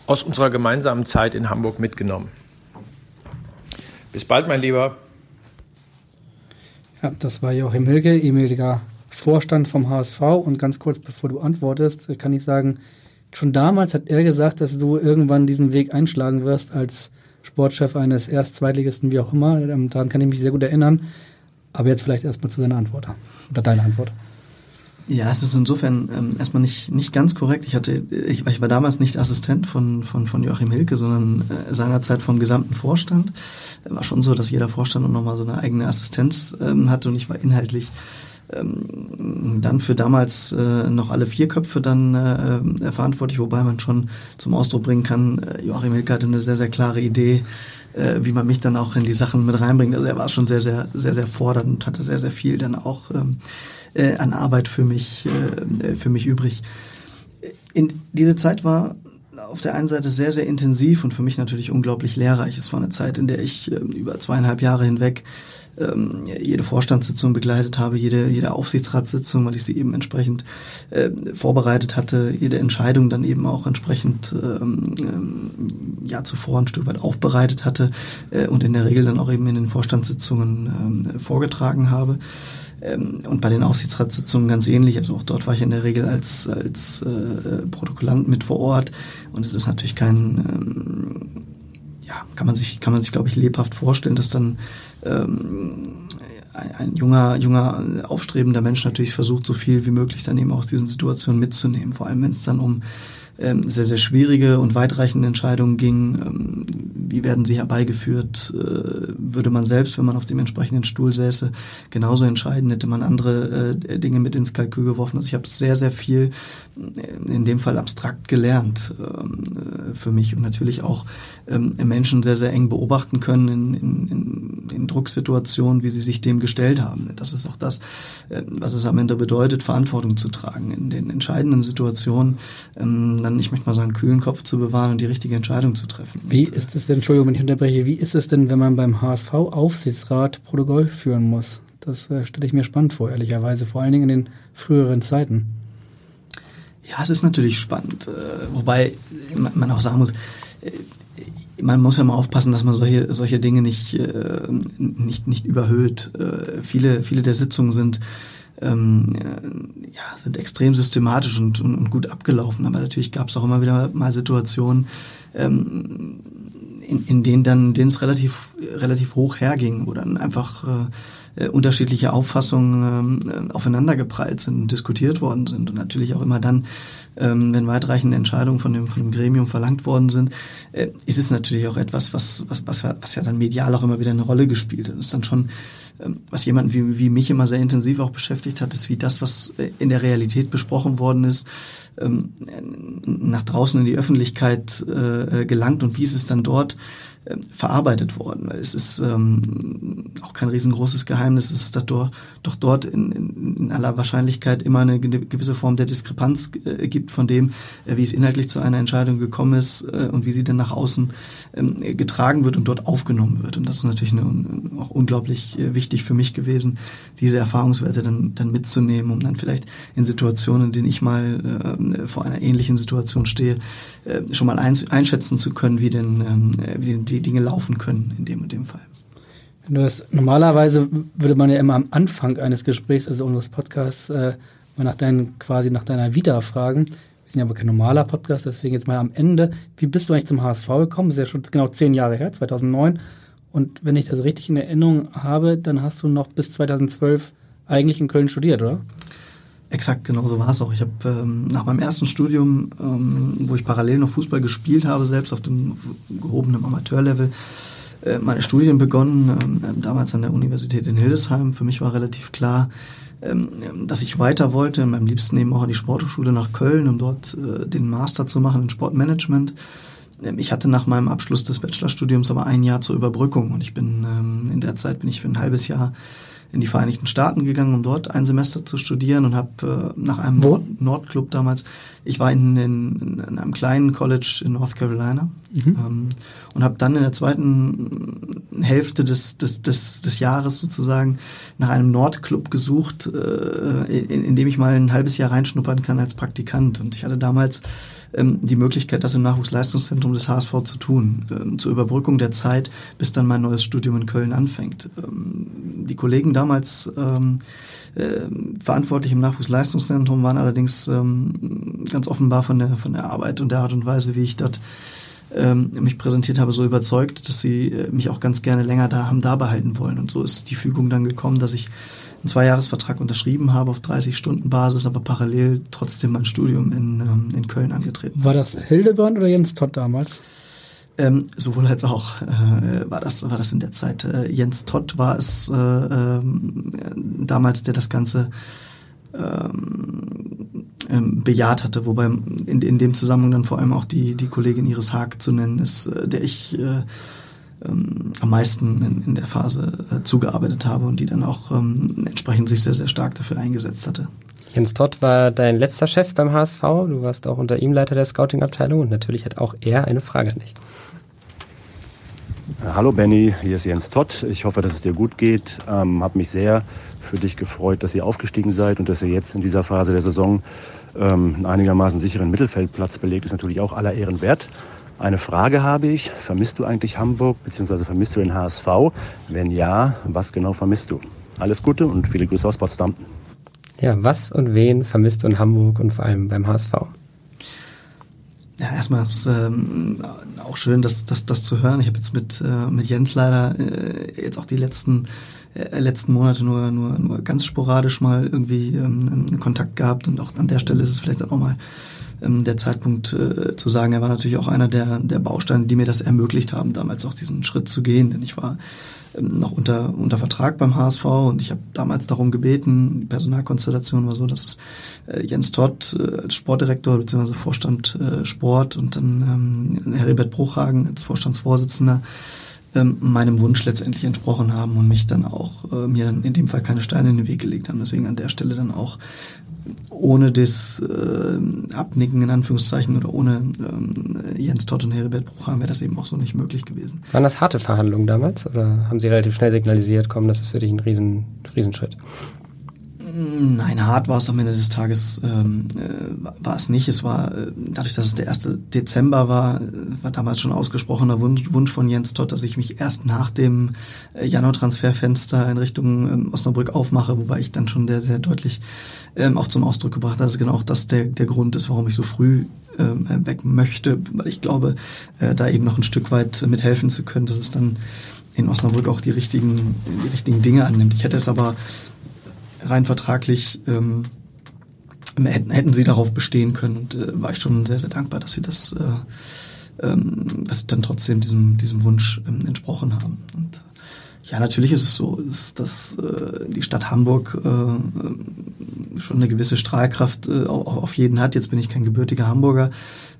aus unserer gemeinsamen Zeit in Hamburg mitgenommen? Bis bald, mein Lieber. Ja, das war Joachim Hilge, ehemaliger Vorstand vom HSV. Und ganz kurz bevor du antwortest, kann ich sagen, schon damals hat er gesagt, dass du irgendwann diesen Weg einschlagen wirst als Sportchef eines Erst-Zweitligisten, wie auch immer. Ähm, daran kann ich mich sehr gut erinnern. Aber jetzt vielleicht erstmal zu seiner Antwort oder deiner Antwort. Ja, es ist insofern ähm, erstmal nicht, nicht ganz korrekt. Ich hatte, ich, ich war damals nicht Assistent von, von, von Joachim Hilke, sondern äh, seinerzeit vom gesamten Vorstand. War schon so, dass jeder Vorstand nochmal so eine eigene Assistenz ähm, hatte und ich war inhaltlich ähm, dann für damals äh, noch alle vier Köpfe dann äh, verantwortlich, wobei man schon zum Ausdruck bringen kann, äh, Joachim Hilke hatte eine sehr, sehr klare Idee, äh, wie man mich dann auch in die Sachen mit reinbringt. Also er war schon sehr, sehr, sehr, sehr fordernd und hatte sehr, sehr viel dann auch ähm, äh, an Arbeit für mich, äh, für mich übrig. In, diese Zeit war auf der einen Seite sehr, sehr intensiv und für mich natürlich unglaublich lehrreich. Es war eine Zeit, in der ich äh, über zweieinhalb Jahre hinweg ähm, jede Vorstandssitzung begleitet habe, jede, jede Aufsichtsratssitzung, weil ich sie eben entsprechend äh, vorbereitet hatte, jede Entscheidung dann eben auch entsprechend ähm, ähm, ja zuvor ein Stück weit aufbereitet hatte äh, und in der Regel dann auch eben in den Vorstandssitzungen ähm, vorgetragen habe. Ähm, und bei den Aufsichtsratssitzungen ganz ähnlich. Also auch dort war ich in der Regel als, als äh, Protokollant mit vor Ort. Und es ist natürlich kein, ähm, ja, kann man sich, kann man sich, glaube ich, lebhaft vorstellen, dass dann ähm, ein, junger, junger, aufstrebender Mensch natürlich versucht, so viel wie möglich dann eben aus diesen Situationen mitzunehmen. Vor allem, wenn es dann um ähm, sehr, sehr schwierige und weitreichende Entscheidungen ging. Ähm, wie werden sie herbeigeführt? Äh, würde man selbst, wenn man auf dem entsprechenden Stuhl säße, genauso entscheiden? Hätte man andere äh, Dinge mit ins Kalkül geworfen? Also ich habe sehr, sehr viel äh, in dem Fall abstrakt gelernt ähm, äh, für mich und natürlich auch Menschen sehr, sehr eng beobachten können in, in, in, Drucksituationen, wie sie sich dem gestellt haben. Das ist auch das, was es am Ende bedeutet, Verantwortung zu tragen in den entscheidenden Situationen. Dann, ich möchte mal sagen, kühlen Kopf zu bewahren und die richtige Entscheidung zu treffen. Wie ist es denn Entschuldigung, wenn ich unterbreche. Wie ist es denn, wenn man beim HSV-Aufsichtsrat Protokoll führen muss? Das äh, stelle ich mir spannend vor, ehrlicherweise, vor allen Dingen in den früheren Zeiten. Ja, es ist natürlich spannend, äh, wobei man auch sagen muss, äh, man muss ja mal aufpassen, dass man solche, solche Dinge nicht, äh, nicht, nicht überhöht. Äh, viele, viele der Sitzungen sind, ähm, ja, sind extrem systematisch und, und, und gut abgelaufen. Aber natürlich gab es auch immer wieder mal Situationen, ähm, in, in denen dann, denen es relativ, relativ hoch herging, wo dann einfach äh, äh, unterschiedliche Auffassungen ähm, aufeinandergeprallt sind, diskutiert worden sind und natürlich auch immer dann, ähm, wenn weitreichende Entscheidungen von dem, von dem Gremium verlangt worden sind, äh, ist es natürlich auch etwas, was, was, was, was ja dann medial auch immer wieder eine Rolle gespielt hat. Das ist dann schon was jemanden wie, wie mich immer sehr intensiv auch beschäftigt hat, ist wie das, was äh, in der Realität besprochen worden ist, ähm, nach draußen in die Öffentlichkeit äh, gelangt und wie ist es dann dort ähm, verarbeitet worden. Es ist ähm, auch kein riesengroßes Geheimnis, dass es da doch, doch dort in, in, in aller Wahrscheinlichkeit immer eine gewisse Form der Diskrepanz äh, gibt von dem, äh, wie es inhaltlich zu einer Entscheidung gekommen ist äh, und wie sie dann nach außen ähm, getragen wird und dort aufgenommen wird. Und das ist natürlich eine, auch unglaublich äh, wichtig für mich gewesen, diese Erfahrungswerte dann, dann mitzunehmen, um dann vielleicht in Situationen, in denen ich mal äh, vor einer ähnlichen Situation stehe, äh, schon mal ein, einschätzen zu können, wie denn, ähm, wie denn die Dinge laufen können in dem und dem Fall. Das, normalerweise würde man ja immer am Anfang eines Gesprächs, also unseres Podcasts, äh, mal nach deinen, quasi nach deiner Vita fragen. Wir sind ja aber kein normaler Podcast, deswegen jetzt mal am Ende. Wie bist du eigentlich zum HSV gekommen? Das ist ja schon genau zehn Jahre her, 2009. Und wenn ich das richtig in Erinnerung habe, dann hast du noch bis 2012 eigentlich in Köln studiert, oder? Exakt, genau so war es auch. Ich habe ähm, nach meinem ersten Studium, ähm, wo ich parallel noch Fußball gespielt habe, selbst auf dem gehobenen Amateurlevel, äh, meine Studien begonnen, ähm, damals an der Universität in Hildesheim. Für mich war relativ klar, ähm, dass ich weiter wollte, am liebsten eben auch an die Sporthochschule nach Köln, um dort äh, den Master zu machen in Sportmanagement. Ähm, ich hatte nach meinem Abschluss des Bachelorstudiums aber ein Jahr zur Überbrückung und ich bin ähm, in der Zeit bin ich für ein halbes Jahr in die Vereinigten Staaten gegangen, um dort ein Semester zu studieren und habe äh, nach einem Wo? Nordclub damals, ich war in, in, in, einem kleinen College in North Carolina mhm. ähm, und habe dann in der zweiten Hälfte des, des, des, des Jahres sozusagen nach einem Nordclub gesucht, äh, in, in dem ich mal ein halbes Jahr reinschnuppern kann als Praktikant. Und ich hatte damals ähm, die Möglichkeit, das im Nachwuchsleistungszentrum des HSV zu tun, ähm, zur Überbrückung der Zeit, bis dann mein neues Studium in Köln anfängt. Ähm, die Kollegen damals ähm, äh, verantwortlich im Nachwuchsleistungszentrum waren allerdings ähm, ganz offenbar von der, von der Arbeit und der Art und Weise, wie ich dort ähm, mich präsentiert habe, so überzeugt, dass sie äh, mich auch ganz gerne länger da haben da behalten wollen. Und so ist die Fügung dann gekommen, dass ich einen Zweijahresvertrag unterschrieben habe auf 30 Stunden Basis, aber parallel trotzdem mein Studium in, ähm, in Köln angetreten. War das Hildebrand oder Jens Todd damals? Ähm, sowohl als auch äh, war das war das in der Zeit. Äh, Jens Todd war es äh, äh, damals, der das Ganze ähm, ähm, bejaht hatte, wobei in, in dem Zusammenhang dann vor allem auch die die Kollegin Iris Haag zu nennen ist, äh, der ich äh, ähm, am meisten in, in der Phase äh, zugearbeitet habe und die dann auch ähm, entsprechend sich sehr, sehr stark dafür eingesetzt hatte. Jens Todd war dein letzter Chef beim HSV. Du warst auch unter ihm Leiter der Scouting-Abteilung und natürlich hat auch er eine Frage an dich. Hallo Benny, hier ist Jens Todd. Ich hoffe, dass es dir gut geht. Ähm, habe mich sehr für dich gefreut, dass ihr aufgestiegen seid und dass ihr jetzt in dieser Phase der Saison ähm, einen einigermaßen sicheren Mittelfeldplatz belegt. Ist natürlich auch aller Ehren wert. Eine Frage habe ich. Vermisst du eigentlich Hamburg bzw. vermisst du den HSV? Wenn ja, was genau vermisst du? Alles Gute und viele Grüße aus Potsdam. Ja, was und wen vermisst du in Hamburg und vor allem beim HSV? Ja, erstmal ist ähm, auch schön, das, das, das zu hören. Ich habe jetzt mit, äh, mit Jens leider äh, jetzt auch die letzten letzten Monate nur, nur, nur ganz sporadisch mal irgendwie ähm, Kontakt gehabt und auch an der Stelle ist es vielleicht auch mal ähm, der Zeitpunkt äh, zu sagen, er war natürlich auch einer der, der Bausteine, die mir das ermöglicht haben, damals auch diesen Schritt zu gehen. Denn ich war ähm, noch unter, unter Vertrag beim HSV und ich habe damals darum gebeten, die Personalkonstellation war so, dass es äh, Jens Todd äh, als Sportdirektor bzw. Vorstand äh, Sport und dann ähm, Heribert Bruchhagen als Vorstandsvorsitzender ähm, meinem Wunsch letztendlich entsprochen haben und mich dann auch, äh, mir dann in dem Fall keine Steine in den Weg gelegt haben. Deswegen an der Stelle dann auch ohne das äh, Abnicken in Anführungszeichen oder ohne ähm, Jens Todd und Heribert Bruchhahn wäre das eben auch so nicht möglich gewesen. Waren das harte Verhandlungen damals oder haben Sie relativ schnell signalisiert, komm, das ist für dich ein Riesen, Riesenschritt? Nein, hart war es am Ende des Tages, ähm, äh, war es nicht. Es war, äh, dadurch, dass es der 1. Dezember war, äh, war damals schon ausgesprochener Wunsch, Wunsch von Jens Todd, dass ich mich erst nach dem äh, Januar-Transferfenster in Richtung ähm, Osnabrück aufmache, wobei ich dann schon sehr, sehr deutlich ähm, auch zum Ausdruck gebracht habe, dass genau auch das der, der Grund ist, warum ich so früh ähm, weg möchte, weil ich glaube, äh, da eben noch ein Stück weit mithelfen zu können, dass es dann in Osnabrück auch die richtigen, die richtigen Dinge annimmt. Ich hätte es aber rein vertraglich ähm, hätten, hätten sie darauf bestehen können und äh, war ich schon sehr, sehr dankbar, dass sie das, äh, ähm, dass sie dann trotzdem diesem, diesem Wunsch ähm, entsprochen haben. Und äh, ja, natürlich ist es so, dass, dass äh, die Stadt Hamburg äh, schon eine gewisse Strahlkraft äh, auf, jeden hat. Jetzt bin ich kein gebürtiger Hamburger.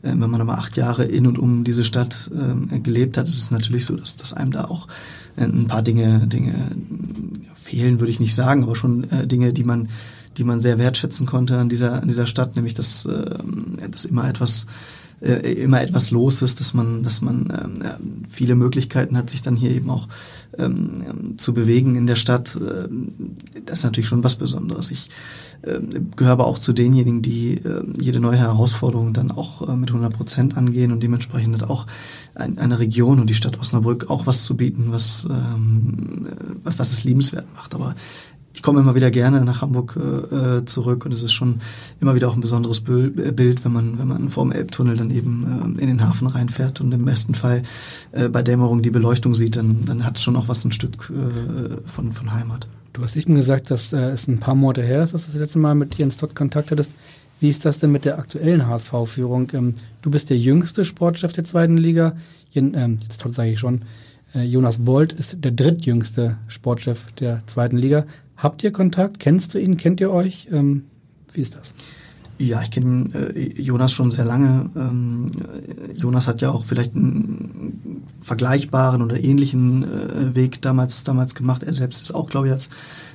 Äh, wenn man aber acht Jahre in und um diese Stadt äh, gelebt hat, ist es natürlich so, dass, dass einem da auch ein paar Dinge, Dinge fehlen würde ich nicht sagen, aber schon äh, Dinge, die man, die man sehr wertschätzen konnte an dieser, an dieser Stadt, nämlich dass, äh, dass immer etwas äh, immer etwas los ist, dass man, dass man äh, viele Möglichkeiten hat, sich dann hier eben auch ähm, zu bewegen in der Stadt. Äh, das ist natürlich schon was Besonderes. Ich gehöre aber auch zu denjenigen, die äh, jede neue Herausforderung dann auch äh, mit 100 Prozent angehen und dementsprechend auch ein, eine Region und die Stadt Osnabrück auch was zu bieten, was, ähm, was, was es liebenswert macht. Aber ich komme immer wieder gerne nach Hamburg äh, zurück und es ist schon immer wieder auch ein besonderes Bild, wenn man, wenn man vor dem Elbtunnel dann eben äh, in den Hafen reinfährt und im besten Fall äh, bei Dämmerung die Beleuchtung sieht, dann, dann hat es schon auch was ein Stück äh, von, von Heimat. Du hast eben gesagt, dass äh, es ein paar Monate her ist, dass du das letzte Mal mit Jens Todd Kontakt hattest. Wie ist das denn mit der aktuellen HSV-Führung? Ähm, du bist der jüngste Sportchef der zweiten Liga. Jen, ähm, jetzt sage ich schon. Äh, Jonas Bolt ist der drittjüngste Sportchef der zweiten Liga. Habt ihr Kontakt? Kennst du ihn? Kennt ihr euch? Ähm, wie ist das? Ja, ich kenne äh, Jonas schon sehr lange. Ähm, Jonas hat ja auch vielleicht einen vergleichbaren oder ähnlichen äh, Weg damals damals gemacht. Er selbst ist auch, glaube ich, als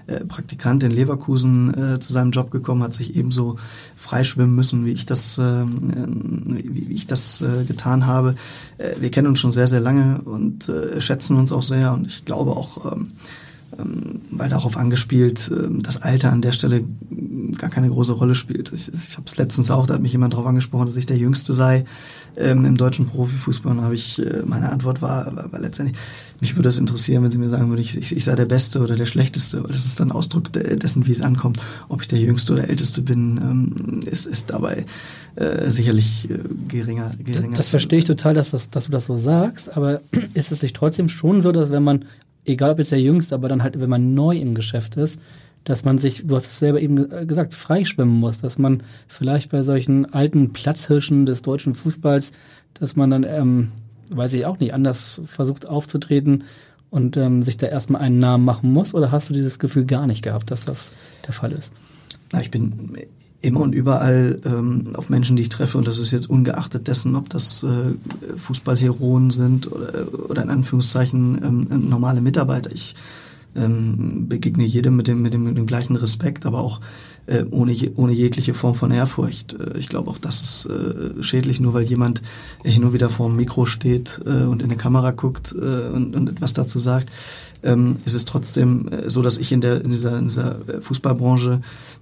äh, Praktikant in Leverkusen äh, zu seinem Job gekommen, hat sich ebenso freischwimmen müssen, wie ich das, äh, wie, ich das äh, getan habe. Wir kennen uns schon sehr, sehr lange und schätzen uns auch sehr und ich glaube auch, ähm, ähm, weil darauf angespielt, ähm, das Alter an der Stelle gar keine große Rolle spielt. Ich, ich habe es letztens auch, da hat mich jemand darauf angesprochen, dass ich der Jüngste sei ähm, im deutschen Profifußball. Und habe ich, äh, meine Antwort war, war, war, letztendlich, mich würde es interessieren, wenn Sie mir sagen würden, ich, ich, ich sei der Beste oder der Schlechteste, weil das ist dann Ausdruck dessen, wie es ankommt. Ob ich der Jüngste oder Älteste bin, ähm, ist, ist dabei äh, sicherlich äh, geringer, geringer. Das, das verstehe ich total, dass, das, dass du das so sagst, aber ist es nicht trotzdem schon so, dass wenn man egal ob jetzt der Jüngste, aber dann halt, wenn man neu im Geschäft ist, dass man sich, du hast es selber eben äh, gesagt, freischwimmen muss, dass man vielleicht bei solchen alten Platzhirschen des deutschen Fußballs, dass man dann, ähm, weiß ich auch nicht, anders versucht aufzutreten und ähm, sich da erstmal einen Namen machen muss? Oder hast du dieses Gefühl gar nicht gehabt, dass das der Fall ist? Na, ich bin immer und überall ähm, auf Menschen, die ich treffe, und das ist jetzt ungeachtet dessen, ob das äh, Fußballheroen sind oder, oder in Anführungszeichen ähm, normale Mitarbeiter. Ich ähm, begegne jedem mit dem, mit, dem, mit dem gleichen Respekt, aber auch äh, ohne, je, ohne jegliche Form von Ehrfurcht. Äh, ich glaube auch, das ist äh, schädlich, nur weil jemand hin und wieder vor dem Mikro steht äh, und in eine Kamera guckt äh, und, und etwas dazu sagt ähm, ist es trotzdem äh, so, dass ich in, der, in, dieser, in dieser Fußballbranche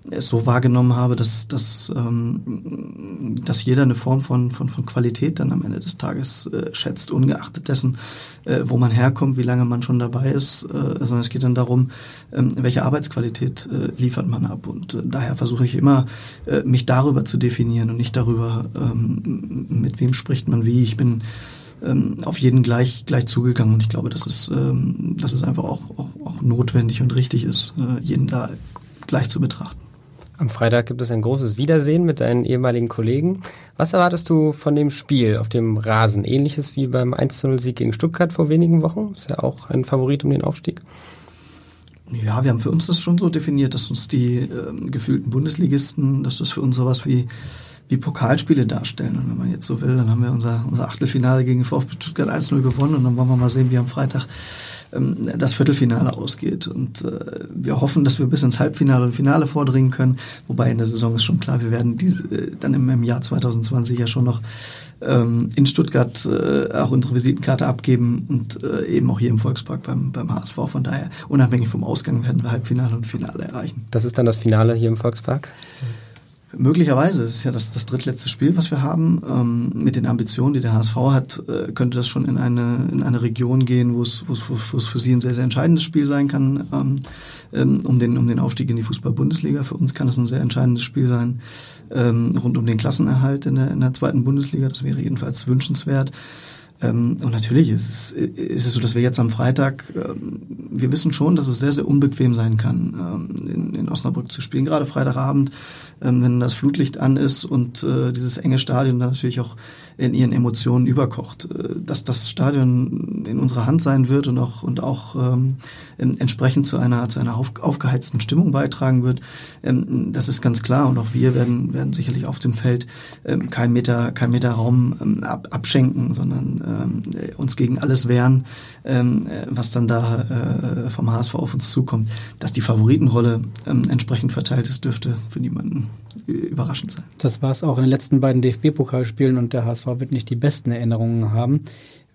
es so wahrgenommen habe, dass, dass, ähm, dass jeder eine Form von, von, von Qualität dann am Ende des Tages schätzt, ungeachtet dessen, wo man herkommt, wie lange man schon dabei ist, sondern es geht dann darum, ähm, welche Arbeitsqualität liefert man ab. Und äh, daher versuche ich immer, äh, mich darüber zu definieren und nicht darüber, ähm, mit wem spricht man wie. Ich bin ähm, auf jeden gleich, gleich zugegangen. Und ich glaube, dass es, ähm, dass es einfach auch, auch, auch notwendig und richtig ist, äh, jeden da gleich zu betrachten. Am Freitag gibt es ein großes Wiedersehen mit deinen ehemaligen Kollegen. Was erwartest du von dem Spiel auf dem Rasen? Ähnliches wie beim 1-0-Sieg gegen Stuttgart vor wenigen Wochen? Ist ja auch ein Favorit um den Aufstieg. Ja, wir haben für uns das schon so definiert, dass uns die äh, gefühlten Bundesligisten, dass das für uns sowas wie wie Pokalspiele darstellen. Und wenn man jetzt so will, dann haben wir unser, unser Achtelfinale gegen VfB Stuttgart 1-0 gewonnen und dann wollen wir mal sehen, wie am Freitag ähm, das Viertelfinale ausgeht. Und äh, wir hoffen, dass wir bis ins Halbfinale und Finale vordringen können. Wobei in der Saison ist schon klar, wir werden diese, äh, dann im, im Jahr 2020 ja schon noch ähm, in Stuttgart äh, auch unsere Visitenkarte abgeben und äh, eben auch hier im Volkspark beim, beim HSV. Von daher, unabhängig vom Ausgang, werden wir Halbfinale und Finale erreichen. Das ist dann das Finale hier im Volkspark? Möglicherweise, es ist ja das, das drittletzte Spiel, was wir haben. Ähm, mit den Ambitionen, die der HSV hat, äh, könnte das schon in eine, in eine Region gehen, wo es, für sie ein sehr, sehr entscheidendes Spiel sein kann, ähm, ähm, um, den, um den Aufstieg in die Fußball-Bundesliga. Für uns kann es ein sehr entscheidendes Spiel sein, ähm, rund um den Klassenerhalt in der, in der zweiten Bundesliga. Das wäre jedenfalls wünschenswert. Ähm, und natürlich ist es, ist es so, dass wir jetzt am Freitag, ähm, wir wissen schon, dass es sehr, sehr unbequem sein kann, ähm, in, in Osnabrück zu spielen. Gerade Freitagabend, wenn das Flutlicht an ist und äh, dieses enge Stadion dann natürlich auch in ihren Emotionen überkocht. Äh, dass das Stadion in unserer Hand sein wird und auch, und auch ähm, entsprechend zu einer, zu einer auf, aufgeheizten Stimmung beitragen wird, ähm, das ist ganz klar. Und auch wir werden, werden sicherlich auf dem Feld ähm, kein Meter, kein Meter Raum ähm, ab, abschenken, sondern ähm, uns gegen alles wehren, ähm, was dann da äh, vom HSV auf uns zukommt. Dass die Favoritenrolle ähm, entsprechend verteilt ist, dürfte für niemanden überraschend sein. Das war es auch in den letzten beiden DFB-Pokalspielen und der HSV wird nicht die besten Erinnerungen haben.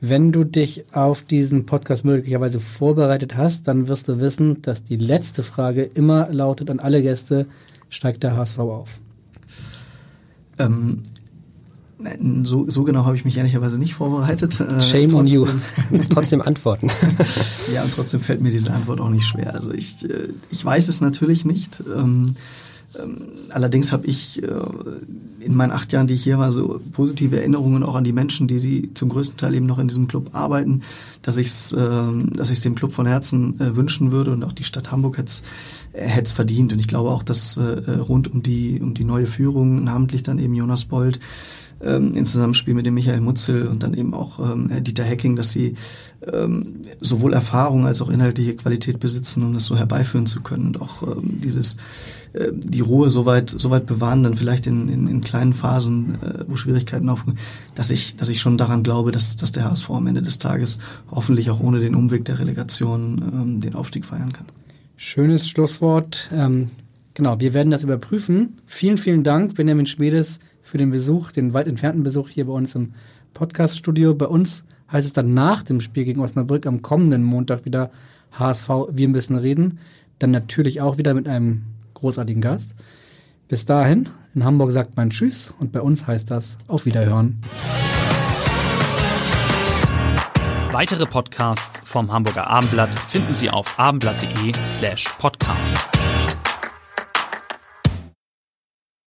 Wenn du dich auf diesen Podcast möglicherweise vorbereitet hast, dann wirst du wissen, dass die letzte Frage immer lautet an alle Gäste, steigt der HSV auf? Ähm, so, so genau habe ich mich ehrlicherweise nicht vorbereitet. Äh, Shame trotzdem, on you. trotzdem antworten. ja, und trotzdem fällt mir diese Antwort auch nicht schwer. Also ich, äh, ich weiß es natürlich nicht. Ähm, allerdings habe ich äh, in meinen acht Jahren, die ich hier war, so positive Erinnerungen auch an die Menschen, die, die zum größten Teil eben noch in diesem Club arbeiten, dass ich es ähm, dass ich's dem Club von Herzen äh, wünschen würde und auch die Stadt Hamburg hätte es verdient. Und ich glaube auch, dass rund um die, um die neue Führung, namentlich dann eben Jonas Bold, ähm, in Zusammenspiel mit dem Michael Mutzel und dann eben auch ähm, Dieter Hecking, dass sie ähm, sowohl Erfahrung als auch inhaltliche Qualität besitzen, um das so herbeiführen zu können und auch ähm, dieses äh, die Ruhe soweit soweit bewahren, dann vielleicht in, in, in kleinen Phasen, äh, wo Schwierigkeiten aufkommen, dass ich dass ich schon daran glaube, dass dass der HSV am Ende des Tages hoffentlich auch ohne den Umweg der Relegation ähm, den Aufstieg feiern kann. Schönes Schlusswort. Ähm, genau, wir werden das überprüfen. Vielen, vielen Dank, Benjamin Schmiedes für den Besuch, den weit entfernten Besuch hier bei uns im Podcast-Studio. Bei uns heißt es dann nach dem Spiel gegen Osnabrück am kommenden Montag wieder HSV, wir müssen reden. Dann natürlich auch wieder mit einem großartigen Gast. Bis dahin, in Hamburg sagt man Tschüss und bei uns heißt das Auf Wiederhören. Weitere Podcasts vom Hamburger Abendblatt finden Sie auf abendblatt.de slash podcast.